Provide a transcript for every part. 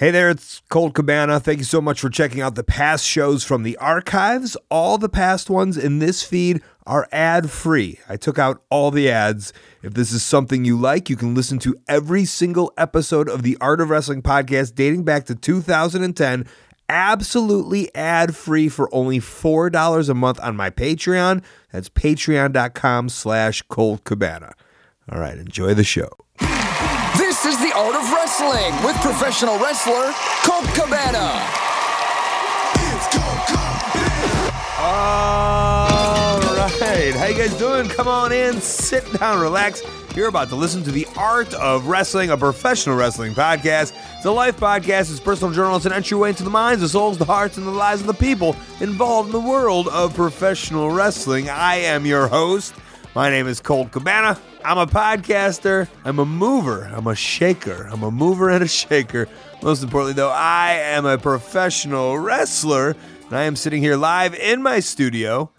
Hey there, it's Colt Cabana. Thank you so much for checking out the past shows from the archives. All the past ones in this feed are ad free. I took out all the ads. If this is something you like, you can listen to every single episode of the Art of Wrestling podcast dating back to 2010 absolutely ad free for only $4 a month on my Patreon. That's patreon.com slash Colt Cabana. All right, enjoy the show. This is the art of wrestling with professional wrestler Colt Cabana. All right. How you guys doing? Come on in, sit down, relax. You're about to listen to the Art of Wrestling, a professional wrestling podcast. It's a life podcast. It's personal journal. It's an entryway into the minds, the souls, the hearts, and the lives of the people involved in the world of professional wrestling. I am your host. My name is Colt Cabana. I'm a podcaster. I'm a mover. I'm a shaker. I'm a mover and a shaker. Most importantly, though, I am a professional wrestler. And I am sitting here live in my studio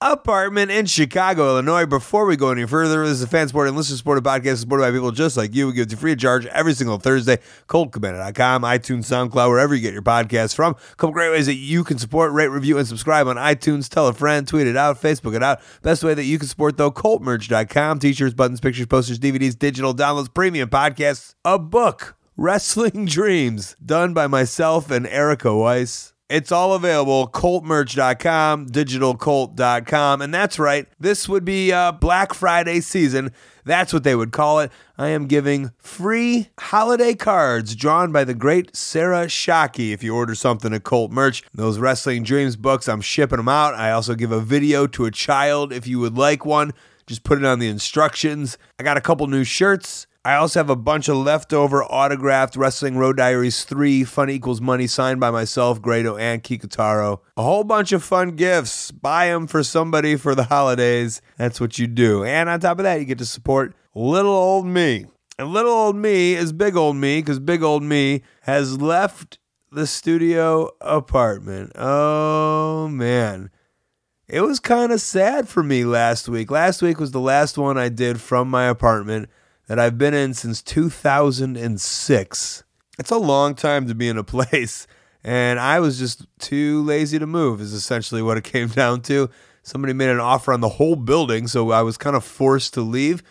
apartment in Chicago, Illinois. Before we go any further, this is a fan supported and listener supported podcast supported by people just like you. We give it to free of charge every single Thursday. ColtCabana.com, iTunes, SoundCloud, wherever you get your podcasts from. A couple great ways that you can support, rate, review, and subscribe on iTunes. Tell a friend, tweet it out, Facebook it out. Best way that you can support, though, ColtMerch.com. T-shirts, buttons, pictures, posters, DVDs, digital downloads, premium podcasts, a book, Wrestling Dreams, done by myself and Erica Weiss. It's all available, coltmerch.com, digitalcolt.com. And that's right, this would be uh, Black Friday season. That's what they would call it. I am giving free holiday cards drawn by the great Sarah Shockey if you order something at Colt Merch. Those Wrestling Dreams books, I'm shipping them out. I also give a video to a child if you would like one. Just put it on the instructions. I got a couple new shirts. I also have a bunch of leftover autographed Wrestling Road Diaries 3 Fun Equals Money signed by myself, Grado, and Kikutaro. A whole bunch of fun gifts. Buy them for somebody for the holidays. That's what you do. And on top of that, you get to support little old me. And little old me is big old me because big old me has left the studio apartment. Oh, man. It was kind of sad for me last week. Last week was the last one I did from my apartment that I've been in since 2006. It's a long time to be in a place, and I was just too lazy to move, is essentially what it came down to. Somebody made an offer on the whole building, so I was kind of forced to leave,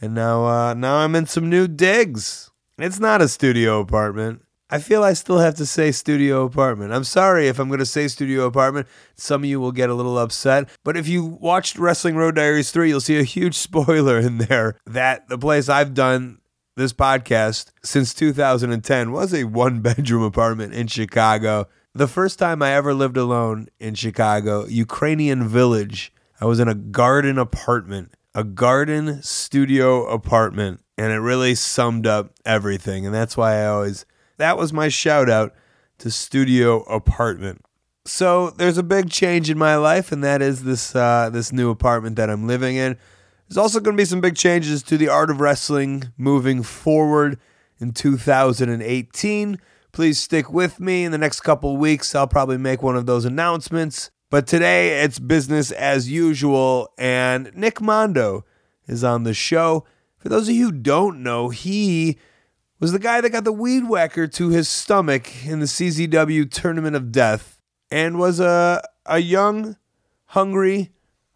and now, uh, now I'm in some new digs. It's not a studio apartment. I feel I still have to say studio apartment. I'm sorry if I'm going to say studio apartment. Some of you will get a little upset. But if you watched Wrestling Road Diaries 3, you'll see a huge spoiler in there that the place I've done this podcast since 2010 was a one bedroom apartment in Chicago. The first time I ever lived alone in Chicago, Ukrainian village, I was in a garden apartment, a garden studio apartment, and it really summed up everything. And that's why I always that was my shout out to studio apartment. So there's a big change in my life, and that is this uh, this new apartment that I'm living in. There's also going to be some big changes to the art of wrestling moving forward in 2018. Please stick with me in the next couple weeks. I'll probably make one of those announcements. But today it's business as usual, and Nick Mondo is on the show. For those of you who don't know, he was the guy that got the weed whacker to his stomach in the CZW Tournament of Death and was a, a young, hungry,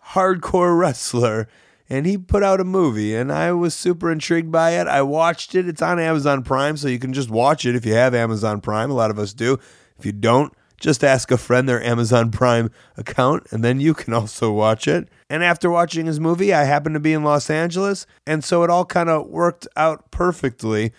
hardcore wrestler. And he put out a movie, and I was super intrigued by it. I watched it. It's on Amazon Prime, so you can just watch it if you have Amazon Prime. A lot of us do. If you don't, just ask a friend their Amazon Prime account, and then you can also watch it. And after watching his movie, I happened to be in Los Angeles, and so it all kind of worked out perfectly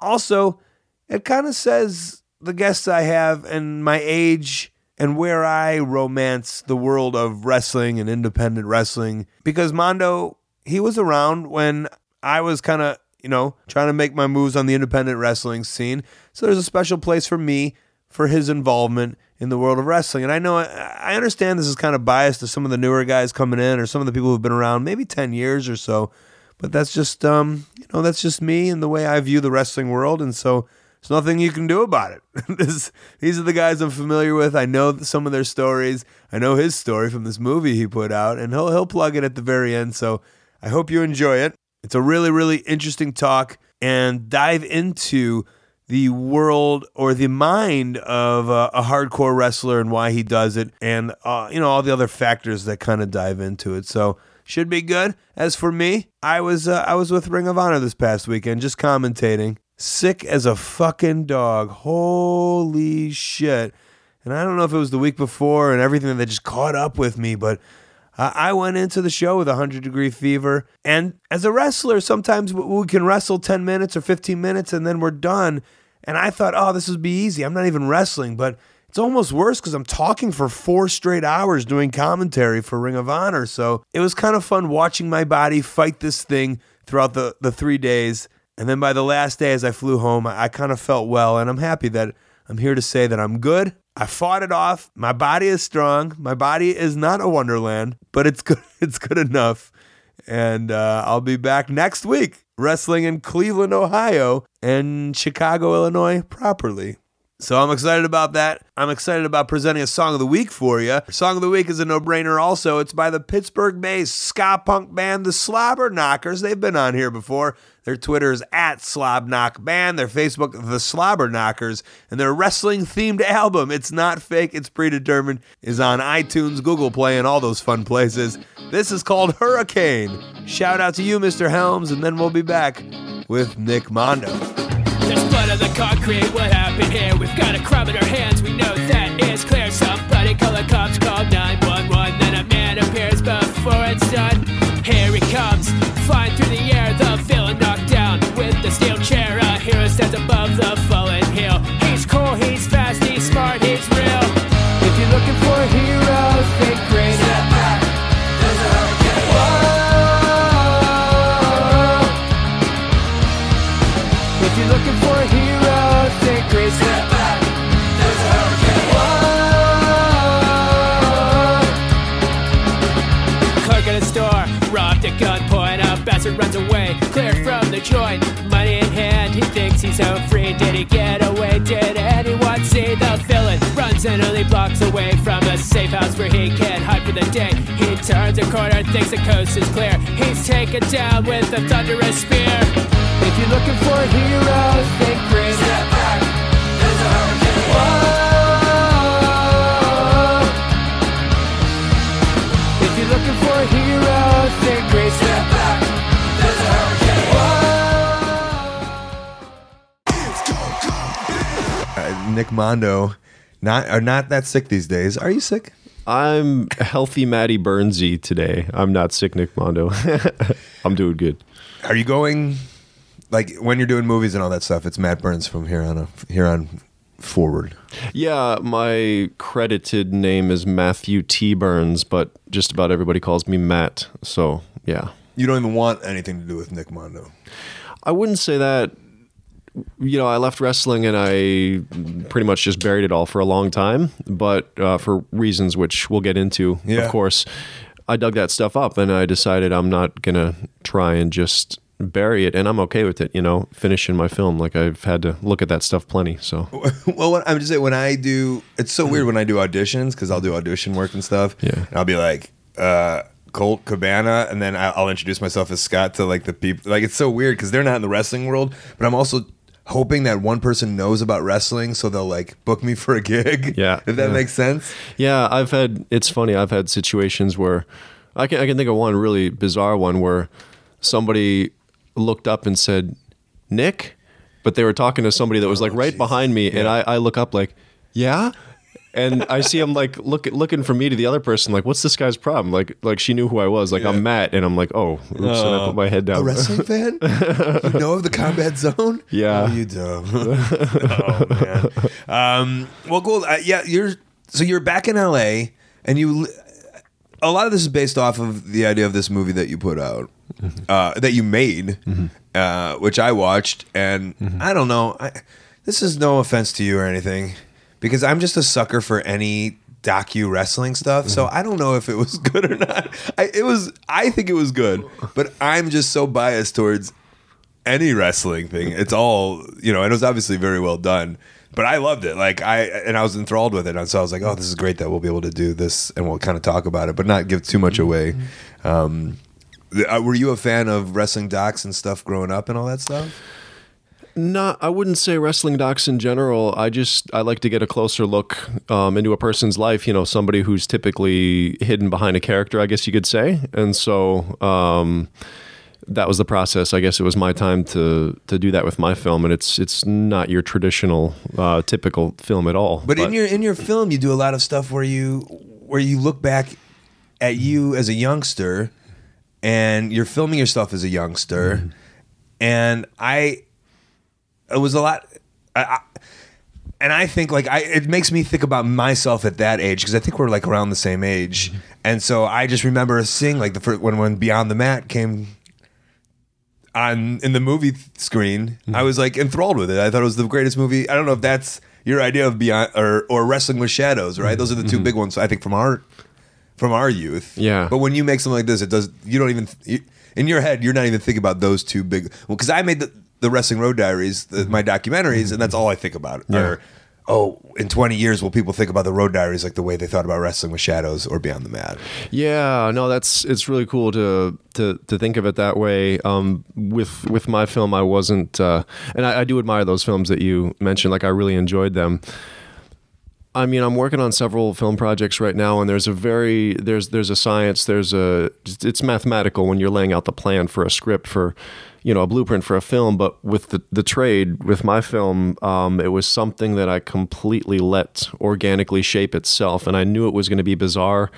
also, it kind of says the guests I have and my age and where I romance the world of wrestling and independent wrestling because Mondo, he was around when I was kind of, you know, trying to make my moves on the independent wrestling scene. So there's a special place for me for his involvement in the world of wrestling. And I know I understand this is kind of biased to some of the newer guys coming in or some of the people who've been around maybe 10 years or so. But that's just um, you know, that's just me and the way I view the wrestling world, and so there's nothing you can do about it. this, these are the guys I'm familiar with. I know some of their stories. I know his story from this movie he put out, and he'll he'll plug it at the very end. So I hope you enjoy it. It's a really really interesting talk and dive into the world or the mind of a, a hardcore wrestler and why he does it, and uh, you know all the other factors that kind of dive into it. So should be good. As for me, I was uh, I was with Ring of Honor this past weekend, just commentating. Sick as a fucking dog. Holy shit! And I don't know if it was the week before and everything that just caught up with me, but I went into the show with a 100 degree fever. And as a wrestler, sometimes we can wrestle 10 minutes or 15 minutes and then we're done. And I thought, oh, this would be easy. I'm not even wrestling. But it's almost worse because I'm talking for four straight hours doing commentary for Ring of Honor. So it was kind of fun watching my body fight this thing throughout the, the three days. And then by the last day, as I flew home, I, I kind of felt well. And I'm happy that I'm here to say that I'm good. I fought it off. My body is strong. My body is not a wonderland, but it's good. It's good enough. And uh, I'll be back next week wrestling in Cleveland, Ohio, and Chicago, Illinois properly. So I'm excited about that. I'm excited about presenting a song of the week for you. Song of the week is a no-brainer also. It's by the Pittsburgh-based ska punk band The Slobber Knockers. They've been on here before. Their Twitter is at Slob Knock Band. Their Facebook, The Slobber Knockers. And their wrestling-themed album, It's Not Fake, It's Predetermined, is on iTunes, Google Play, and all those fun places. This is called Hurricane. Shout out to you, Mr. Helms, and then we'll be back with Nick Mondo. Blood the concrete, what happened here? We've got a crime in our hands, we know that is clear. Somebody call the cops, call 911. Then a man appears before it's done. Here he comes, flying through the air, the villain knocked down with the steel chair. A hero stands above the fallen joint. Money in hand, he thinks he's home free. Did he get away? Did anyone see the villain? Runs and only blocks away from a safe house where he can hide for the day. He turns a corner, thinks the coast is clear. He's taken down with a thunderous spear. If you're looking for heroes, think green. Nick Mondo, not are not that sick these days. Are you sick? I'm healthy Matty Burnsy today. I'm not sick Nick Mondo. I'm doing good. Are you going like when you're doing movies and all that stuff? It's Matt Burns from here on a, here on forward. Yeah, my credited name is Matthew T. Burns, but just about everybody calls me Matt. So, yeah. You don't even want anything to do with Nick Mondo. I wouldn't say that. You know, I left wrestling and I pretty much just buried it all for a long time, but uh, for reasons which we'll get into, Yeah. of course, I dug that stuff up and I decided I'm not going to try and just bury it and I'm okay with it, you know, finishing my film. Like I've had to look at that stuff plenty. So, well, what, I'm just saying when I do, it's so weird when I do auditions because I'll do audition work and stuff. Yeah. and I'll be like, uh, Colt Cabana, and then I'll introduce myself as Scott to like the people. Like it's so weird because they're not in the wrestling world, but I'm also hoping that one person knows about wrestling, so they'll like book me for a gig. Yeah, if that yeah. makes sense. Yeah, I've had. It's funny. I've had situations where I can I can think of one really bizarre one where somebody looked up and said, "Nick," but they were talking to somebody that was like oh, right behind me, and I, I look up like, "Yeah." And I see him like look looking from me to the other person, like, "What's this guy's problem?" Like, like she knew who I was. Like, I'm Matt, and I'm like, "Oh, oops!" and I put my head down. A wrestling fan? you know of the Combat Zone? Yeah. Oh, you dumb. oh man. Um, well, cool. Uh, yeah, you're so you're back in LA, and you. A lot of this is based off of the idea of this movie that you put out, uh, that you made, uh, which I watched, and I don't know. I, this is no offense to you or anything, because I'm just a sucker for any docu wrestling stuff. So I don't know if it was good or not. I, it was. I think it was good, but I'm just so biased towards any wrestling thing. It's all you know, and it was obviously very well done. But I loved it. Like I and I was enthralled with it. And so I was like, oh, this is great that we'll be able to do this and we'll kind of talk about it, but not give too much away. Um, th- uh, were you a fan of wrestling docs and stuff growing up and all that stuff? Not, I wouldn't say wrestling docs in general. I just I like to get a closer look um, into a person's life. You know, somebody who's typically hidden behind a character, I guess you could say. And so um, that was the process. I guess it was my time to to do that with my film, and it's it's not your traditional, uh, typical film at all. But, in your in your film, you do a lot of stuff where you where you look back at you as a youngster, and you're filming yourself as a youngster, and I it was a lot. I, I, and I think like I, it makes me think about myself at that age because I think we're like around the same age, mm-hmm. and so I just remember seeing like the first when when Beyond the Mat came on in the movie screen. I mm-hmm. was like enthralled with it. I thought it was the greatest movie. I don't know if that's your idea of Beyond or or Wrestling with Shadows, right? Mm-hmm. Those are the 2 big ones I think from our from our youth. Yeah. But when you make something like this, it does. You don't even you, in your head. You're not even thinking about those two big. Well, because I made the the Wrestling Road Diaries, the, my documentaries, and that's all I think about. Or oh, in 20 years, will people think about the Road Diaries like the way they thought about Wrestling with Shadows or Beyond the Mat? Yeah, no, that's it's really cool to to to think of it that way. Um, with with my film, I wasn't, uh, and I, I do admire those films that you mentioned. Like I really enjoyed them. I mean, I'm working on several film projects right now, and there's a very there's there's a science, there's a it's mathematical when you're laying out the plan for a script for, you know, a blueprint for a film. But with the the trade with my film, um, it was something that I completely let organically shape itself, and I knew it was going to be bizarre.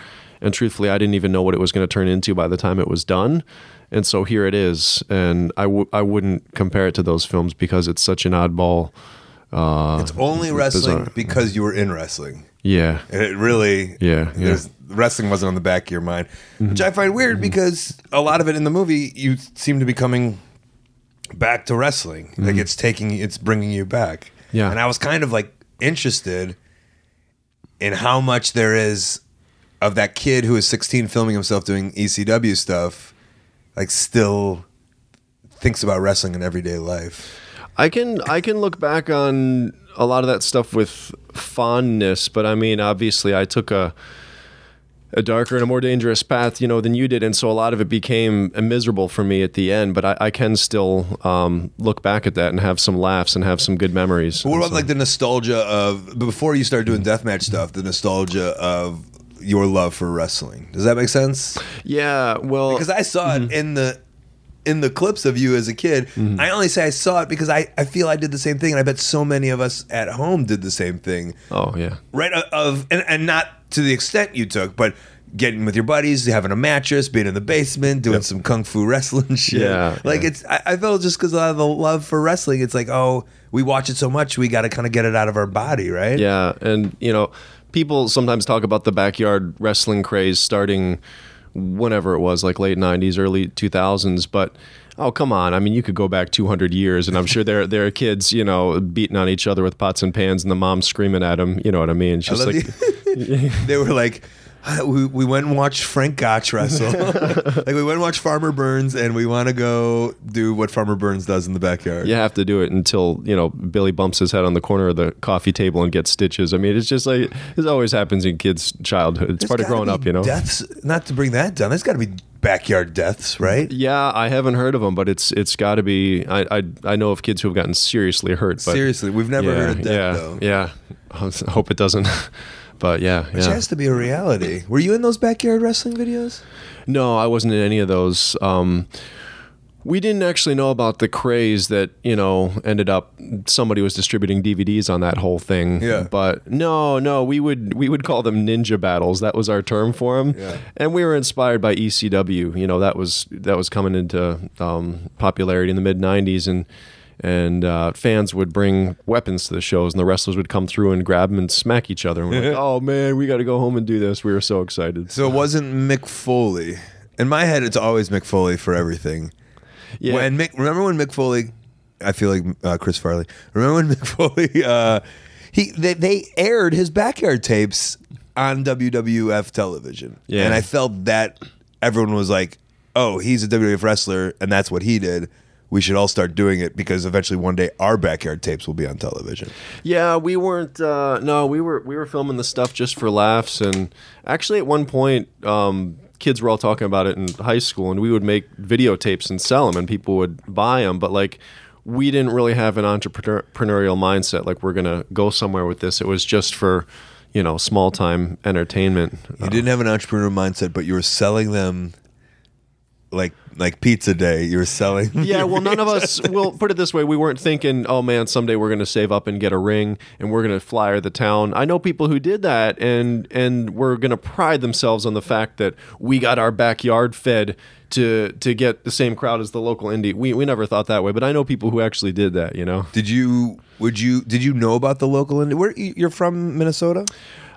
And truthfully, I didn't even know what it was going to turn into by the time it was done. And so here it is, and I w- I wouldn't compare it to those films because it's such an oddball. Uh, It's only wrestling bizarre. because you were in wrestling. yeah, And it really, Yeah, yeah. Wrestling wasn't on the back of your mind, mm-hmm. which I find weird mm-hmm. because a lot of it in the movie, you seem to be coming back to wrestling. Like mm-hmm. it's taking, it's bringing you back. Yeah. And I was kind of like interested in how much there is of that kid who is 16 filming himself doing ECW stuff, like still thinks about wrestling in everyday life. I can I can look back on a lot of that stuff with fondness, but I mean, obviously, I took a a darker and a more dangerous path, you know, than you did, and so a lot of it became miserable for me at the end. But I, I can still um, look back at that and have some laughs and have some good memories. What about so- like the nostalgia of before you started doing deathmatch stuff? The nostalgia of your love for wrestling. Does that make sense? yeah, well, Because I saw it in the in the clips of you as a kid. I only say I saw it because I, I feel I did the same thing, and I bet so many of us at home did the same thing. oh yeah, Right uh, of and, and not to the extent you took, but getting with your buddies, having a mattress, being in the basement, doing some kung fu wrestling shit. Yeah, like yeah. it's I, I felt just because of the love for wrestling, it's like oh we watch it so much, we got to kind of get it out of our body, right? Yeah, and you know, people sometimes talk about the backyard wrestling craze starting whenever it was, like late '90s, early 2000s. But oh, come on! I mean, you could go back 200 years, and I'm sure there there are kids, you know, beating on each other with pots and pans, and the mom screaming at them. You know what I mean? It's I just love like. the- they were like, we, we went and watched Frank Gotch wrestle. like we went and watched Farmer Burns, and we want to go do what Farmer Burns does in the backyard. You have to do it until you know Billy bumps his head on the corner of the coffee table and gets stitches. I mean, it's just like it always happens in kids' childhood. It's There's part of growing up, you know. Deaths, not to bring that down. There's got to be backyard deaths, right? Yeah, I haven't heard of them, but it's it's got to be. I, I I know of kids who have gotten seriously hurt. But Seriously, we've never yeah, heard of death yeah, though. Yeah, I hope it doesn't. But yeah, Which yeah. has to be a reality. Were you in those backyard wrestling videos? No, I wasn't in any of those. Um, we didn't actually know about the craze that you know ended up somebody was distributing DVDs on that whole thing. Yeah. But no, no, we would we would call them ninja battles. That was our term for them. Yeah. And we were inspired by ECW. You know, that was that was coming into um, popularity in the mid '90s, and and uh, fans would bring weapons to the shows, and the wrestlers would come through and grab them and smack each other. And we're like, oh man, we got to go home and do this. We were so excited. So it wasn't Mick Foley. In my head, it's always Mick Foley for everything. Yeah. When Mick, remember when Mick Foley? I feel like uh, Chris Farley. Remember when Mick Foley? Uh, he they, they aired his backyard tapes on WWF television, Yeah. and I felt that everyone was like, "Oh, he's a WWF wrestler, and that's what he did." We should all start doing it because eventually one day our backyard tapes will be on television. Yeah, we weren't. Uh, no, we were we were filming the stuff just for laughs, and actually, at one point, um, kids were all talking about it in high school, and we would make videotapes and sell them, and people would buy them. But like, we didn't really have an entrepreneurial mindset like we're gonna go somewhere with this. It was just for you know small time entertainment. You didn't have an entrepreneur mindset, but you were selling them like like pizza day. You were selling. Yeah, well, none of us. Well, put it this way: we weren't thinking, "Oh man, someday we're going to save up and get a ring, and we're going to flyer the town." I know people who did that, and and we're going to pride themselves on the fact that we got our backyard fed to to get the same crowd as the local indie. We we never thought that way, but I know people who actually did that. You know. Did you? Would you? Did you know about the local? indie? where you're from, Minnesota?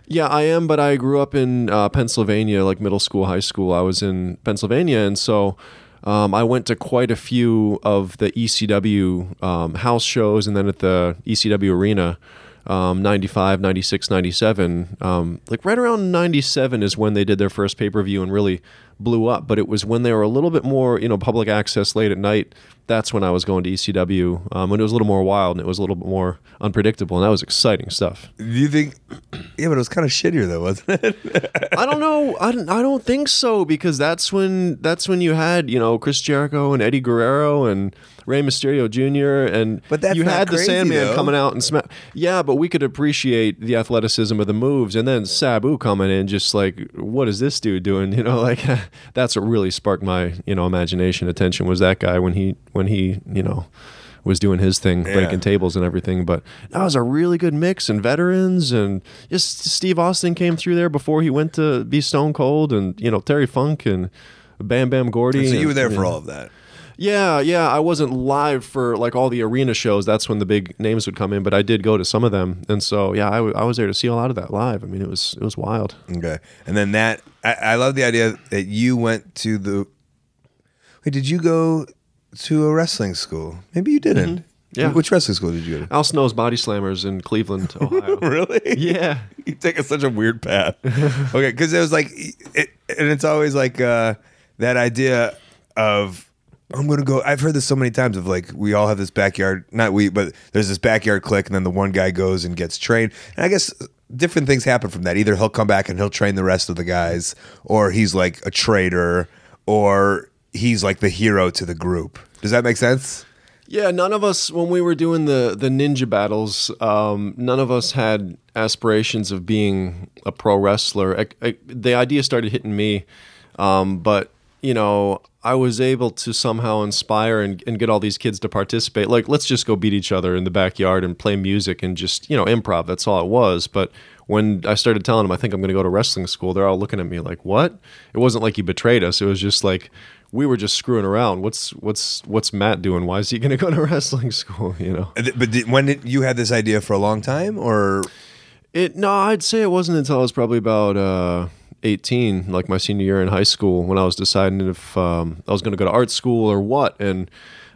Yeah, I am, but I grew up in uh, Pennsylvania, like middle school, high school. I was in Pennsylvania, and so um, I went to quite a few of the ECW um, house shows, and then at the ECW arena. Um, 95, 96, 97. Um, like right around 97 is when they did their first pay per view and really blew up. But it was when they were a little bit more, you know, public access late at night. That's when I was going to ECW um, when it was a little more wild and it was a little bit more unpredictable, and that was exciting stuff. Do you think? Yeah, but it was kind of shittier though, wasn't it? I don't know. I don't, I don't think so because that's when that's when you had you know Chris Jericho and Eddie Guerrero and Rey Mysterio Jr. and But that's you had the crazy, Sandman though. coming out and smack. Yeah, but we could appreciate the athleticism of the moves, and then Sabu coming in, just like what is this dude doing? You know, like that's what really sparked my you know imagination, attention was that guy when he when he you know was doing his thing, Yeah. breaking tables and everything. But that was a really good mix and veterans and just Steve Austin came through there before he went to be Stone Cold and you know Terry Funk and Bam Bam Gordy. so you were there for know. all of that. Yeah, yeah. I wasn't live for like all the arena shows. That's when the big names would come in, but I did go to some of them, and so yeah, I, w- I was there to see a lot of that live. I mean, it was it was wild. Okay, and then that I, I love the idea that you went to the. Wait, did you go to a wrestling school? Maybe you didn't. Mm-hmm. Yeah. Which wrestling school did you go to? Al Snow's Body Slammers in Cleveland, Ohio. Really? yeah. you take a, such a weird path. okay, because it was like, it, and it's always like uh, that idea of I'm gonna go. I've heard this so many times of like we all have this backyard, not we, but there's this backyard clique, and then the one guy goes and gets trained. And I guess different things happen from that. Either he'll come back and he'll train the rest of the guys, or he's like a traitor, or he's like the hero to the group. Does that make sense? Yeah, none of us when we were doing the the ninja battles, um, none of us had aspirations of being a pro wrestler. I, I, the idea started hitting me, um, but you know, I was able to somehow inspire and, and get all these kids to participate. Like, let's just go beat each other in the backyard and play music and just you know improv. That's all it was. But when I started telling them I think I'm going to go to wrestling school, they're all looking at me like, "What?" It wasn't like you betrayed us. It was just like we were just screwing around. What's what's what's Matt doing? Why is he going to go to wrestling school? You know. But did, when did you had this idea for a long time, or It no, I'd say it wasn't until I was probably about uh, eighteen, like my senior year in high school, when I was deciding if um, I was going to go to art school or what, and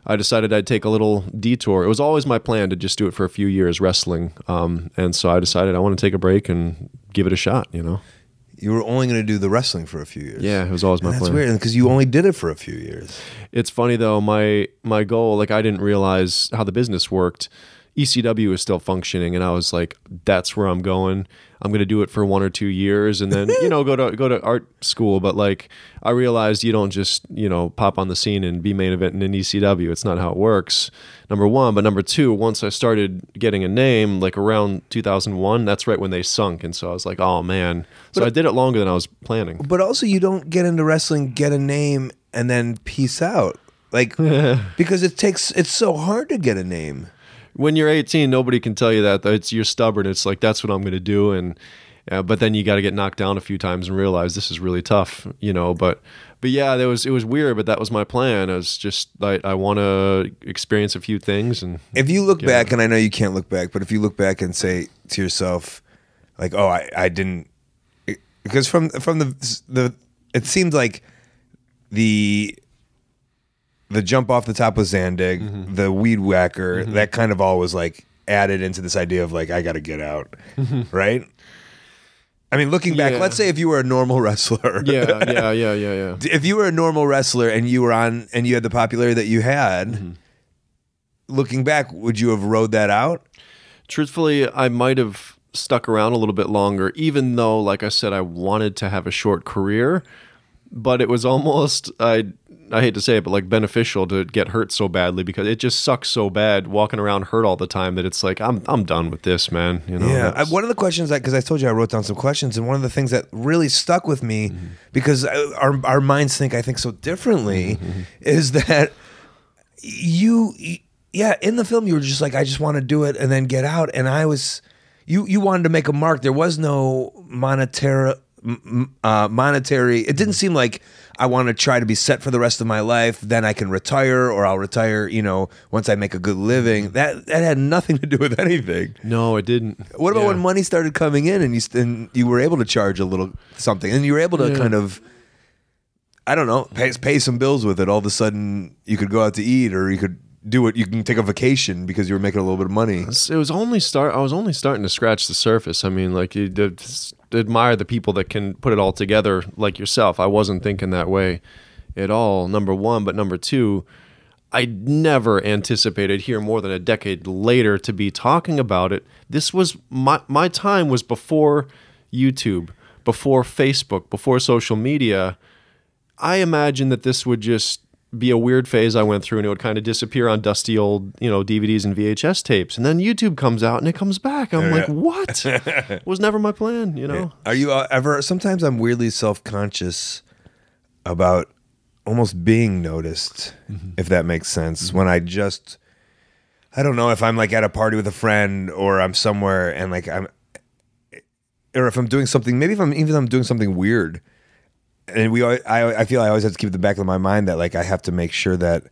I decided I'd take a little detour. It was always my plan to just do it for a few years wrestling, um, and so I decided I want to take a break and give it a shot. You know, you were only going to do the wrestling for a few years? yeah, it was always my That's plan. weird because you only did it for a few years. It's funny though. My my goal, like I didn't realize how the business worked. ECW is still functioning, and I was like, "That's where I'm going. I'm going to do it for one or two years, and then you know go to go to art school." But like, I realized you don't just you know pop on the scene and be main event in an ECW. It's not how it works. Number one, but number two, once I started getting a name, like around 2001, that's right when they sunk, and so I was like, "Oh man!" So I did it longer than I was planning. But also, you don't get into wrestling, get a name, and then peace out. Like because it takes it's so hard to get a name. When you're 18, nobody can tell you that. It's you're stubborn. It's like that's what I'm going to do, and uh, but then you got to get knocked down a few times and realize this is really tough, you know. But but yeah, there was it was weird, but that was my plan. I was just I, I want to experience a few things, and If you look back, and I know you can't look back, but if you look back and say to yourself, like, "Oh, I, I didn't," because from from the the it seemed like the the jump off the top with Zandig, Mm-hmm. the weed whacker, that kind of all was like added into this idea of like I got to get out, right? I mean, looking back, Mm-hmm. Yeah. let's say if you were a normal wrestler, yeah, yeah, yeah, yeah, yeah. if you were a normal wrestler and you were on and you had the popularity that you had, Mm-hmm. looking back, would you have rode that out? Truthfully, I might have stuck around a little bit longer, even though, like I said, I wanted to have a short career. but it was almost I I hate to say it, but like beneficial to get hurt so badly because it just sucks so bad walking around hurt all the time that it's like I'm I'm done with this, man. You know. Yeah, I, one of the questions that because I told you I wrote down some questions, and one of the things that really stuck with me Mm-hmm. because uh, our our minds think I think so differently Mm-hmm. is that you, yeah, in the film you were just like I just want to do it and then get out, and I was you you wanted to make a mark. There was no monetary uh, monetary. It didn't seem like I want to try to be set for the rest of my life. Then I can retire, or I'll retire. You know, once I make a good living. Mm-hmm. That that had nothing to do with anything. no, it didn't. What about Yeah. when money started coming in and you and you were able to charge a little something and you were able to kind of I don't know pay pay some bills with it. All of a sudden you could go out to eat or you could do it. You can take a vacation because you were making a little bit of money. it was only start i was only starting to scratch the surface i mean like you did admire the people that can put it all together like yourself i wasn't thinking that way at all number one but number two i never anticipated here more than a decade later to be talking about it this was my my time was before youtube before facebook before social media I imagine that this would just be a weird phase I went through and it would kind of disappear on dusty old, you know, DVDs and VHS tapes. And then YouTube comes out and it comes back. I'm like, what? was never my plan, you know? Are you uh, ever? Sometimes I'm weirdly self conscious about almost being noticed, if that makes sense. When I just, I don't know if I'm like at a party with a friend or I'm somewhere and like I'm, or if I'm doing something. Maybe if I'm even if I'm doing something weird, and we, I, I feel I always have to keep in the back of my mind that like I have to make sure that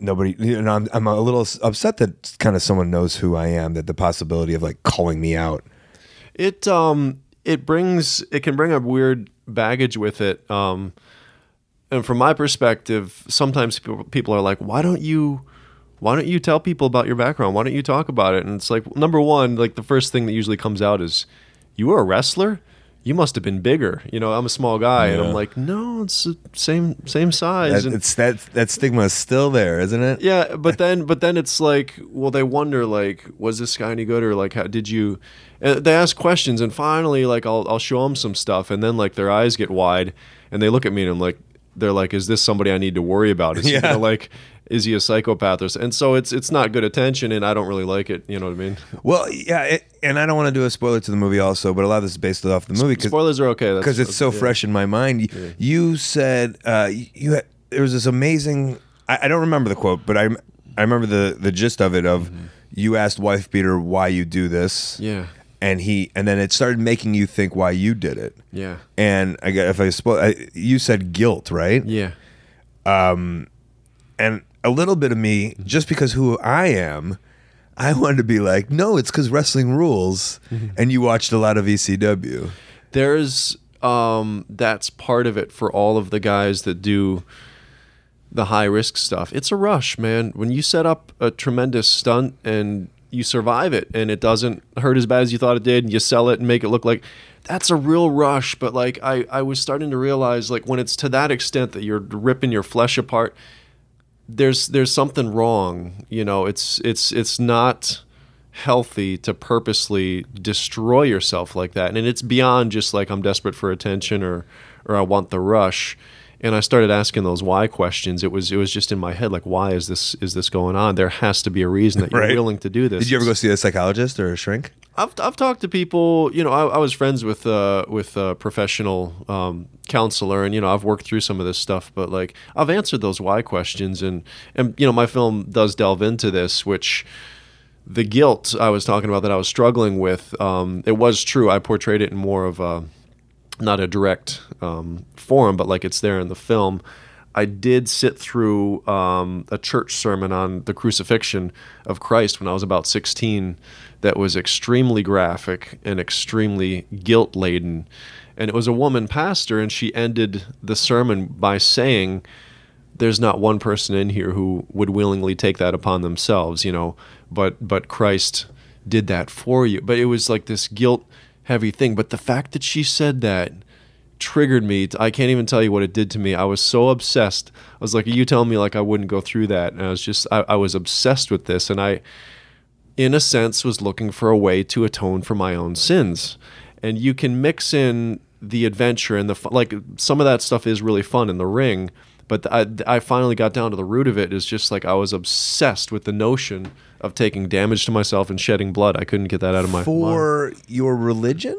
nobody you know I'm, I'm a little upset that kind of someone knows who I am that the possibility of like calling me out It um it brings it can bring a weird baggage with it. Um and from my perspective, sometimes people people are like, "Why don't you why don't you tell people about your background? Why don't you talk about it?" And it's like number 1, like the first thing that usually comes out is, "You were a wrestler? You must have been bigger." You know, I'm a small guy and I'm like, "No, it's the same same size." that, and, it's that that stigma is still there isn't it yeah, but then but then it's like, well, they wonder like, was this guy any good or like, how did you? And they ask questions, and finally, like, I'll I'll show them some stuff, and then like their eyes get wide, and they look at me, and I'm like, they're like, is this somebody I need to worry about? Is he Yeah. gonna, like, is he a psychopath or? And so it's it's not good attention, and I don't really like it. You know what I mean? Well, yeah, it, and I don't want to do a spoiler to the movie also, but a lot of this is based off the movie Spoilers are okay because it's so fresh in my mind. You, you said uh, you had, there was this amazing. I, I don't remember the quote, but I I remember the the gist of it. Of you asked wife beater why you do this, Yeah. and he and then it started making you think why you did it. Yeah. And I if I spoil, I, you said guilt, right? Yeah. um and a little bit of me just because who I am I wanted to be like no it's cuz wrestling rules and you watched a lot of ECW there's um that's part of it for all of the guys that do the high risk stuff. It's a rush man. When you set up a tremendous stunt and you survive it and it doesn't hurt as bad as you thought it did and you sell it and make it look like that's a real rush. But like i i was starting to realize like when it's to that extent that you're ripping your flesh apart there's there's something wrong you know it's it's it's not healthy to purposely destroy yourself like that. And it's beyond just like i'm desperate for attention or or i want the rush. And i started asking those why questions. It was it was just in my head like why is this is this going on? There has to be a reason that you're Right. willing to do this. Did you ever go see a psychologist or a shrink I've, I've talked to people, you know, I, I was friends with uh, with a professional um, counselor, and you know, I've worked through some of this stuff, but like I've answered those why questions, and and you know, my film does delve into this, which the guilt I was talking about that I was struggling with, um, it was true. I portrayed it in more of a not a direct um, form, but like it's there in the film. I did sit through um, a church sermon on the crucifixion of Christ when I was about 16 that was extremely graphic and extremely guilt laden. And it was a woman pastor, and she ended the sermon by saying, there's not one person in here who would willingly take that upon themselves, you know, but but Christ did that for you. But it was like this guilt heavy thing. But the fact that she said that triggered me. I can't even tell you what it did to me. I was so obsessed. I was like, you telling me like I wouldn't go through that. And I was just I, I was obsessed with this and I in a sense was looking for a way to atone for my own sins. And you can mix in the adventure and the like some of that stuff is really fun in the ring but I, I finally got down to the root of it is just like i was obsessed with the notion of taking damage to myself and shedding blood i couldn't get that out of my mind. for your religion.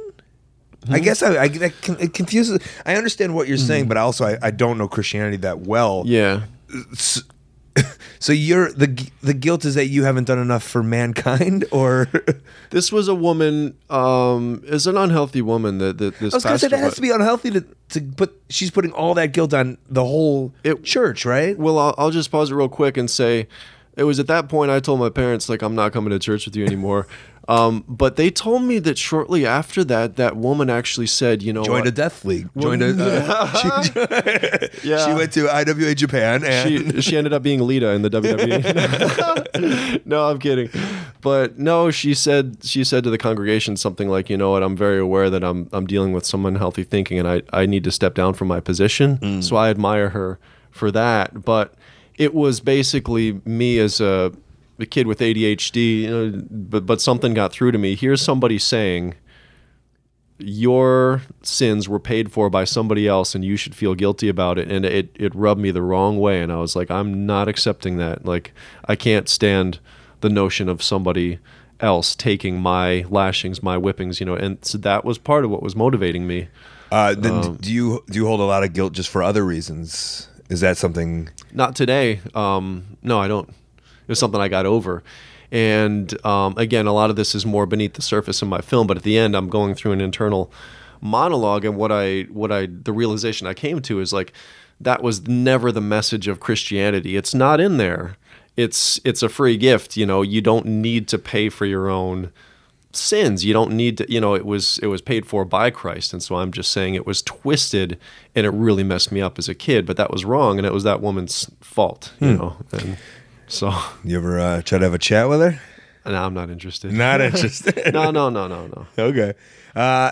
Hmm? I guess I, I that it confuses. I understand what you're hmm. saying, but also I, I don't know Christianity that well. yeah So you're the the guilt is that you haven't done enough for mankind, or this was a woman um is an unhealthy woman that, that this I was gonna say that has to be unhealthy to to put. She's putting all that guilt on the whole It- church, right? Well, I'll, I'll just pause it real quick and say, it was at that point I told my parents like I'm not coming to church with you anymore. um, but they told me that shortly after that, that woman actually said, you know, Joined a death league. Joined a. Uh, she, Yeah. she went to IWA Japan and she she ended up being Lita in the WWE. no, I'm kidding. But no, she said she said to the congregation something like, you know what, I'm very aware that I'm I'm dealing with some unhealthy thinking and I, I need to step down from my position. So I admire her for that. But it was basically me as a, a kid with ADHD, you know, but but something got through to me. Here's somebody saying your sins were paid for by somebody else and you should feel guilty about it and it, it rubbed me the wrong way and i was like i'm not accepting that like i can't stand the notion of somebody else taking my lashings my whippings you know and so that was part of what was motivating me Uh, then Um, do you do you hold a lot of guilt just for other reasons? Is that something? not today um, no i don't it was something i got over. And um, again a lot of this is more beneath the surface in my film but at the end i'm going through an internal monologue and what i what i the realization i came to is like that was never the message of christianity. It's not in there. It's it's a free gift you know. You don't need to pay for your own sins. You don't need to you know it was it was paid for by christ and so i'm just saying it was twisted and it really messed me up as a kid but that was wrong and it was that woman's fault you know and so You ever uh, try to have a chat with her? No, i'm not interested Not interested. no no no no no okay. Uh,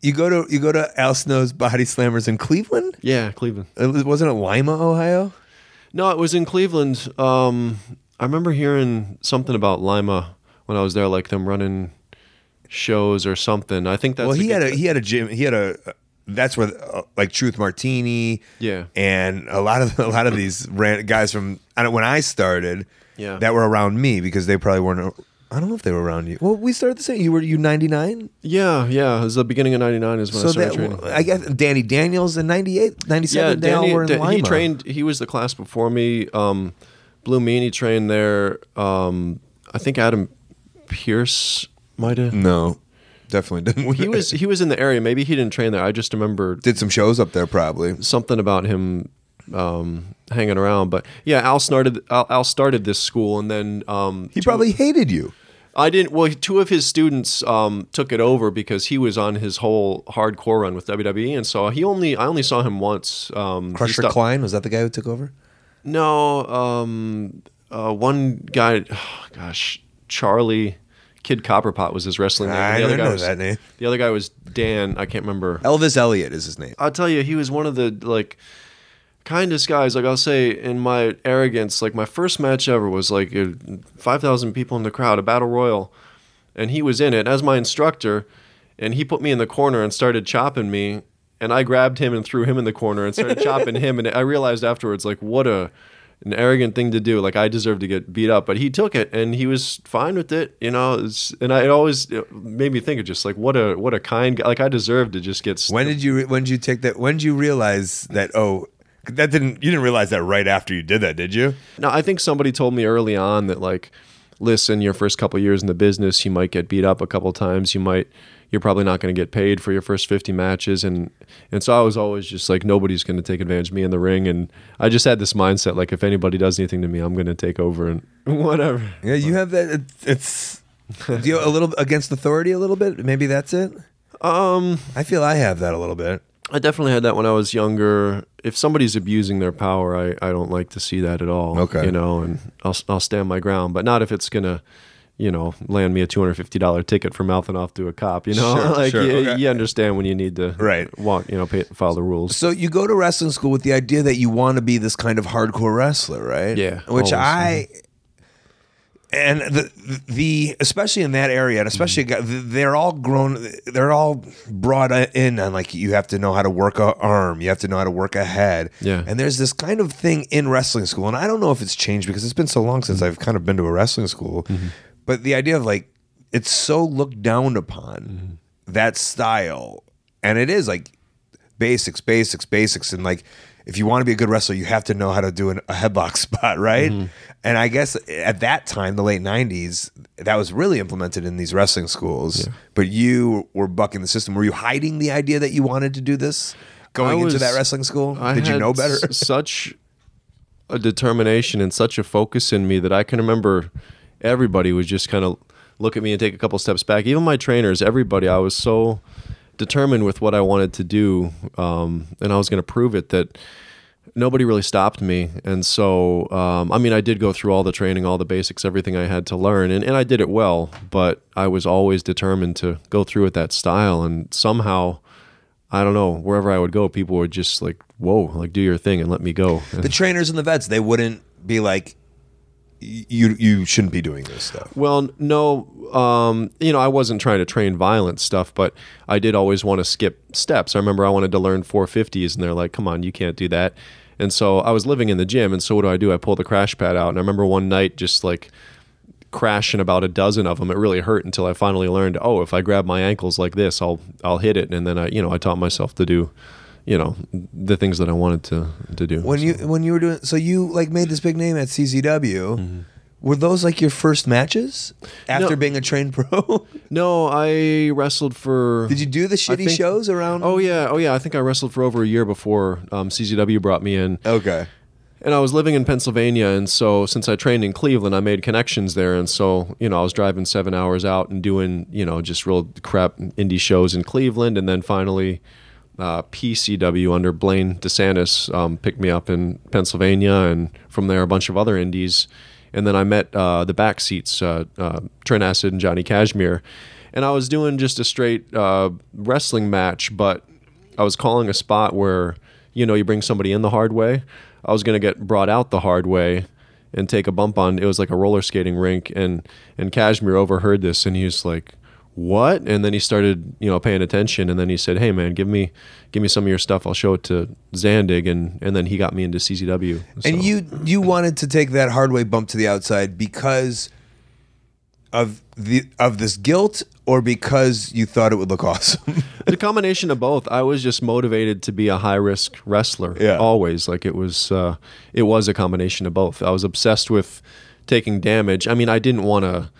you go to you go to Al Snow's Body Slammers in Cleveland. yeah cleveland It was- wasn't it Lima, Ohio? no it was in cleveland um i remember hearing something about lima when i was there like them running shows or something i think that's well, he had a he had a gym. He had a. That's where uh, like Truth Martini. Yeah. And a lot of a lot of these ran, guys from I don't, when I started. Yeah. That were around me because they probably weren't. I don't know if they were around you. Well, we started the same. You were you ninety nine. yeah yeah it was the beginning of 99 is when So i started that training I guess Danny Daniels in 98, 97, yeah, they all Danny, were in Da- he trained. He was the class before me. Um, Blue Meanie trained there. Um, I think Adam Pearce might have. No, definitely didn't. He was he was in the area. Maybe he didn't train there. I just remember did some shows up there probably. something about him um, hanging around. But yeah, Al started Al, Al started this school, and then um, He probably hated you. I didn't. Well, two of his students um, took it over because he was on his whole hardcore run with WWE, and so he only I only saw him once. Um, Crusher Klein was that the guy who took over? No, um, uh, one guy, gosh, Charlie Kid Copperpot was his wrestling name. I the other don't guy know was that name. the other guy was Dan. I can't remember. Elvis Elliott is his name. I'll tell you, he was one of the like kindest guys. Like I'll say, in my arrogance, like my first match ever was like five thousand people in the crowd, a battle royal, and he was in it as my instructor, and he put me in the corner and started chopping me, and I grabbed him and threw him in the corner and started chopping him, and I realized afterwards, like what a an arrogant thing to do. Like I deserve to get beat up, but he took it and he was fine with it. You know, it's, and I, it always it made me think of just like what a what a kind guy. Like I deserved to just get. When did you when did you take that? When did you realize that? Oh, that didn't you didn't realize that right after you did that, did you? No, I think somebody told me early on that like, listen, your first couple years in the business, you might get beat up a couple times. You might, you're probably not going to get paid for your first 50 matches, and and so I was always just like, nobody's going to take advantage of me in the ring, and I just had this mindset like, if anybody does anything to me, I'm going to take over and whatever. Yeah, you have that. It's, it's do you a little against authority a little bit. Maybe that's it. Um, I feel I have that a little bit. I definitely had that when I was younger. If somebody's abusing their power, I, I don't like to see that at all. Okay. You know, and I'll, I'll stand my ground, but not if it's going to, you know, land me a $250 ticket for mouthing off to a cop, you know? Sure, like, sure, you, okay. you understand when you need to Right. walk, you know, pay, follow the rules. So you go to wrestling school with the idea that you want to be this kind of hardcore wrestler, right? Yeah, Which always. I mm-hmm. and the the especially in that area, and especially Mm-hmm. they're all grown, they're all brought in on like you have to know how to work a arm, you have to know how to work a head, Yeah. And there's this kind of thing in wrestling school, and I don't know if it's changed because it's been so long since mm-hmm. I've kind of been to a wrestling school, mm-hmm. But the idea of like it's so looked down upon mm-hmm. that style, and it is like basics, basics, basics, and like if you want to be a good wrestler, you have to know how to do an, a headlock spot, right? Mm-hmm. And I guess at that time, the late '90s, that was really implemented in these wrestling schools. But you were bucking the system. Were you hiding the idea that you wanted to do this going I into that wrestling school? I Did you know better? s- such a determination and such a focus in me that I can remember everybody was just kind of look at me and take a couple steps back. Even my trainers, everybody, I was so determined with what I wanted to do, um, and I was going to prove it that nobody really stopped me. And so, um, I mean, I did go through all the training, all the basics, everything I had to learn, and, and I did it well, but I was always determined to go through with that style. And somehow, I don't know, wherever I would go, people would just like, whoa, like do your thing and let me go. the trainers and the vets, they wouldn't be like, "Y- you you shouldn't be doing this stuff. Well, no, um, you know, I wasn't trying to train violent stuff, but I did always want to skip steps. I remember I wanted to learn 450s, and they're like, "Come on, you can't do that." And so I was living in the gym, and so what do I do? I pull the crash pad out, and I remember one night just like crashing about a dozen of them. It really hurt until I finally learned, oh, if I grab my ankles like this, I'll I'll hit it, and then I, you know, I taught myself to do, you know, the things that I wanted to to do. When you when you were doing so you like made this big name at CZW. Were those like your first matches after No. being a trained pro? no, I wrestled for. Did you do the shitty think- shows around? Oh yeah, oh yeah. I think I wrestled for over a year before um, CZW brought me in, Okay. and I was living in Pennsylvania, and so since I trained in Cleveland, I made connections there, and so you know I was driving seven hours out and doing you know just real crap indie shows in Cleveland, and then finally. Uh, PCW under Blaine DeSantis um, picked me up in Pennsylvania, and from there a bunch of other indies, and then I met uh, the backseats, uh, uh, Trent Acid and Johnny Kashmere, and I was doing just a straight uh, wrestling match, but I was calling a spot where you know you bring somebody in the hard way. I was gonna get brought out the hard way and take a bump on. It was like a roller skating rink, and and Kashmere overheard this, and he was like, "What?" And then he started you know paying attention, and then he said, "Hey man, give me give me some of your stuff. I'll show it to Zandig," and and then he got me into CZW. And you you wanted to take that hard way bump to the outside because of the of this guilt or because you thought it would look awesome? the combination of both. I was just motivated to be a high risk wrestler. Yeah. always like it was. Uh, it was a combination of both. I was obsessed with taking damage. I mean, I didn't want to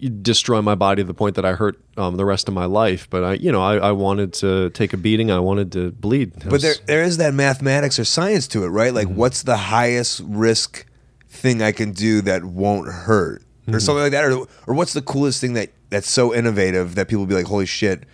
destroy my body to the point that I hurt um, the rest of my life. But I, you know, I, I wanted to take a beating. I wanted to bleed. I but there there is that mathematics or science to it, right? Like what's the highest risk thing I can do that won't hurt? Or something like that, or, or what's the coolest thing that that's so innovative that people will be like, "Holy shit!"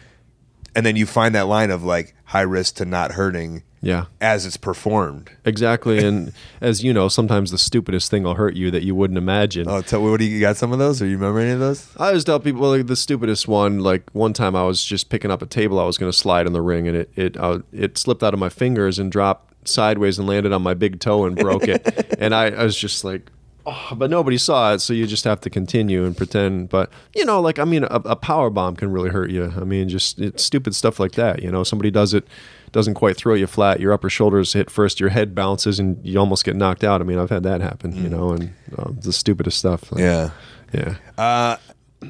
And then you find that line of like high risk to not hurting yeah. as it's performed. Exactly, and as you know, sometimes the stupidest thing will hurt you that you wouldn't imagine. Oh, tell what do you you got? Some of those, or you remember any of those? I always tell people like the stupidest one. Like one time, I was just picking up a table. I was going to slide in the ring, and it it uh, it slipped out of my fingers and dropped sideways and landed on my big toe and broke it. and I, I was just like, oh, but nobody saw it, so you just have to continue and pretend. But you know, like I mean, a, a power bomb can really hurt you. I mean, just it's stupid stuff like that. You know, somebody does it. Doesn't quite throw you flat. Your upper shoulders hit first. Your head bounces, and you almost get knocked out. I mean, I've had that happen. You know, and um, the stupidest stuff. Like, Yeah. yeah.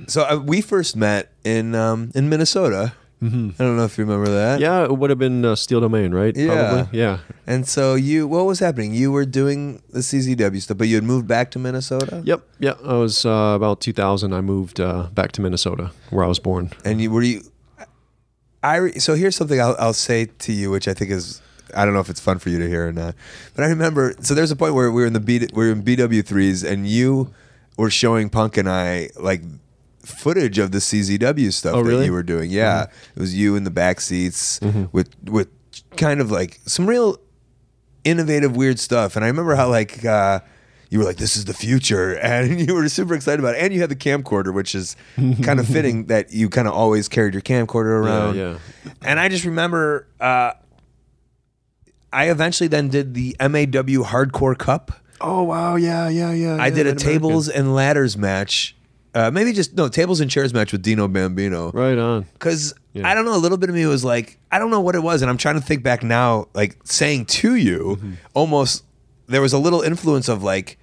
So uh, we first met in um, in Minnesota. Mm-hmm. I don't know if you remember that. Yeah, it would have been uh, Steel Domain, right? Yeah. Probably. Yeah. And so you, what was happening? You were doing the CZW stuff, but you had moved back to Minnesota. Yep. Yeah. I was uh, about 2000. I moved uh, back to Minnesota, where I was born. And you were you. I re- so here's something I'll, I'll say to you, which I think is I don't know if it's fun for you to hear or not, but I remember. So there's a point where we were in the B, we were in BW threes, and you were showing Punk and I like footage of the CZW stuff Oh, that really? you were doing. Yeah, it was you in the back seats with with kind of like some real innovative, weird stuff. And I remember how like uh, you were like, "This is the future," and you were super excited about it. And you had the camcorder, which is kind of fitting that you kind of always carried your camcorder around. yeah. And I just remember, uh, I eventually then did the MAW Hardcore Cup. Oh wow, yeah, yeah, yeah. I yeah, did a tables and ladders match. Uh, maybe just no tables and chairs match with Dino Bambino. Right on. Because Yeah. I don't know, a little bit of me was like, I don't know what it was, and I'm trying to think back now, like saying to you, Mm-hmm. almost there was a little influence of like,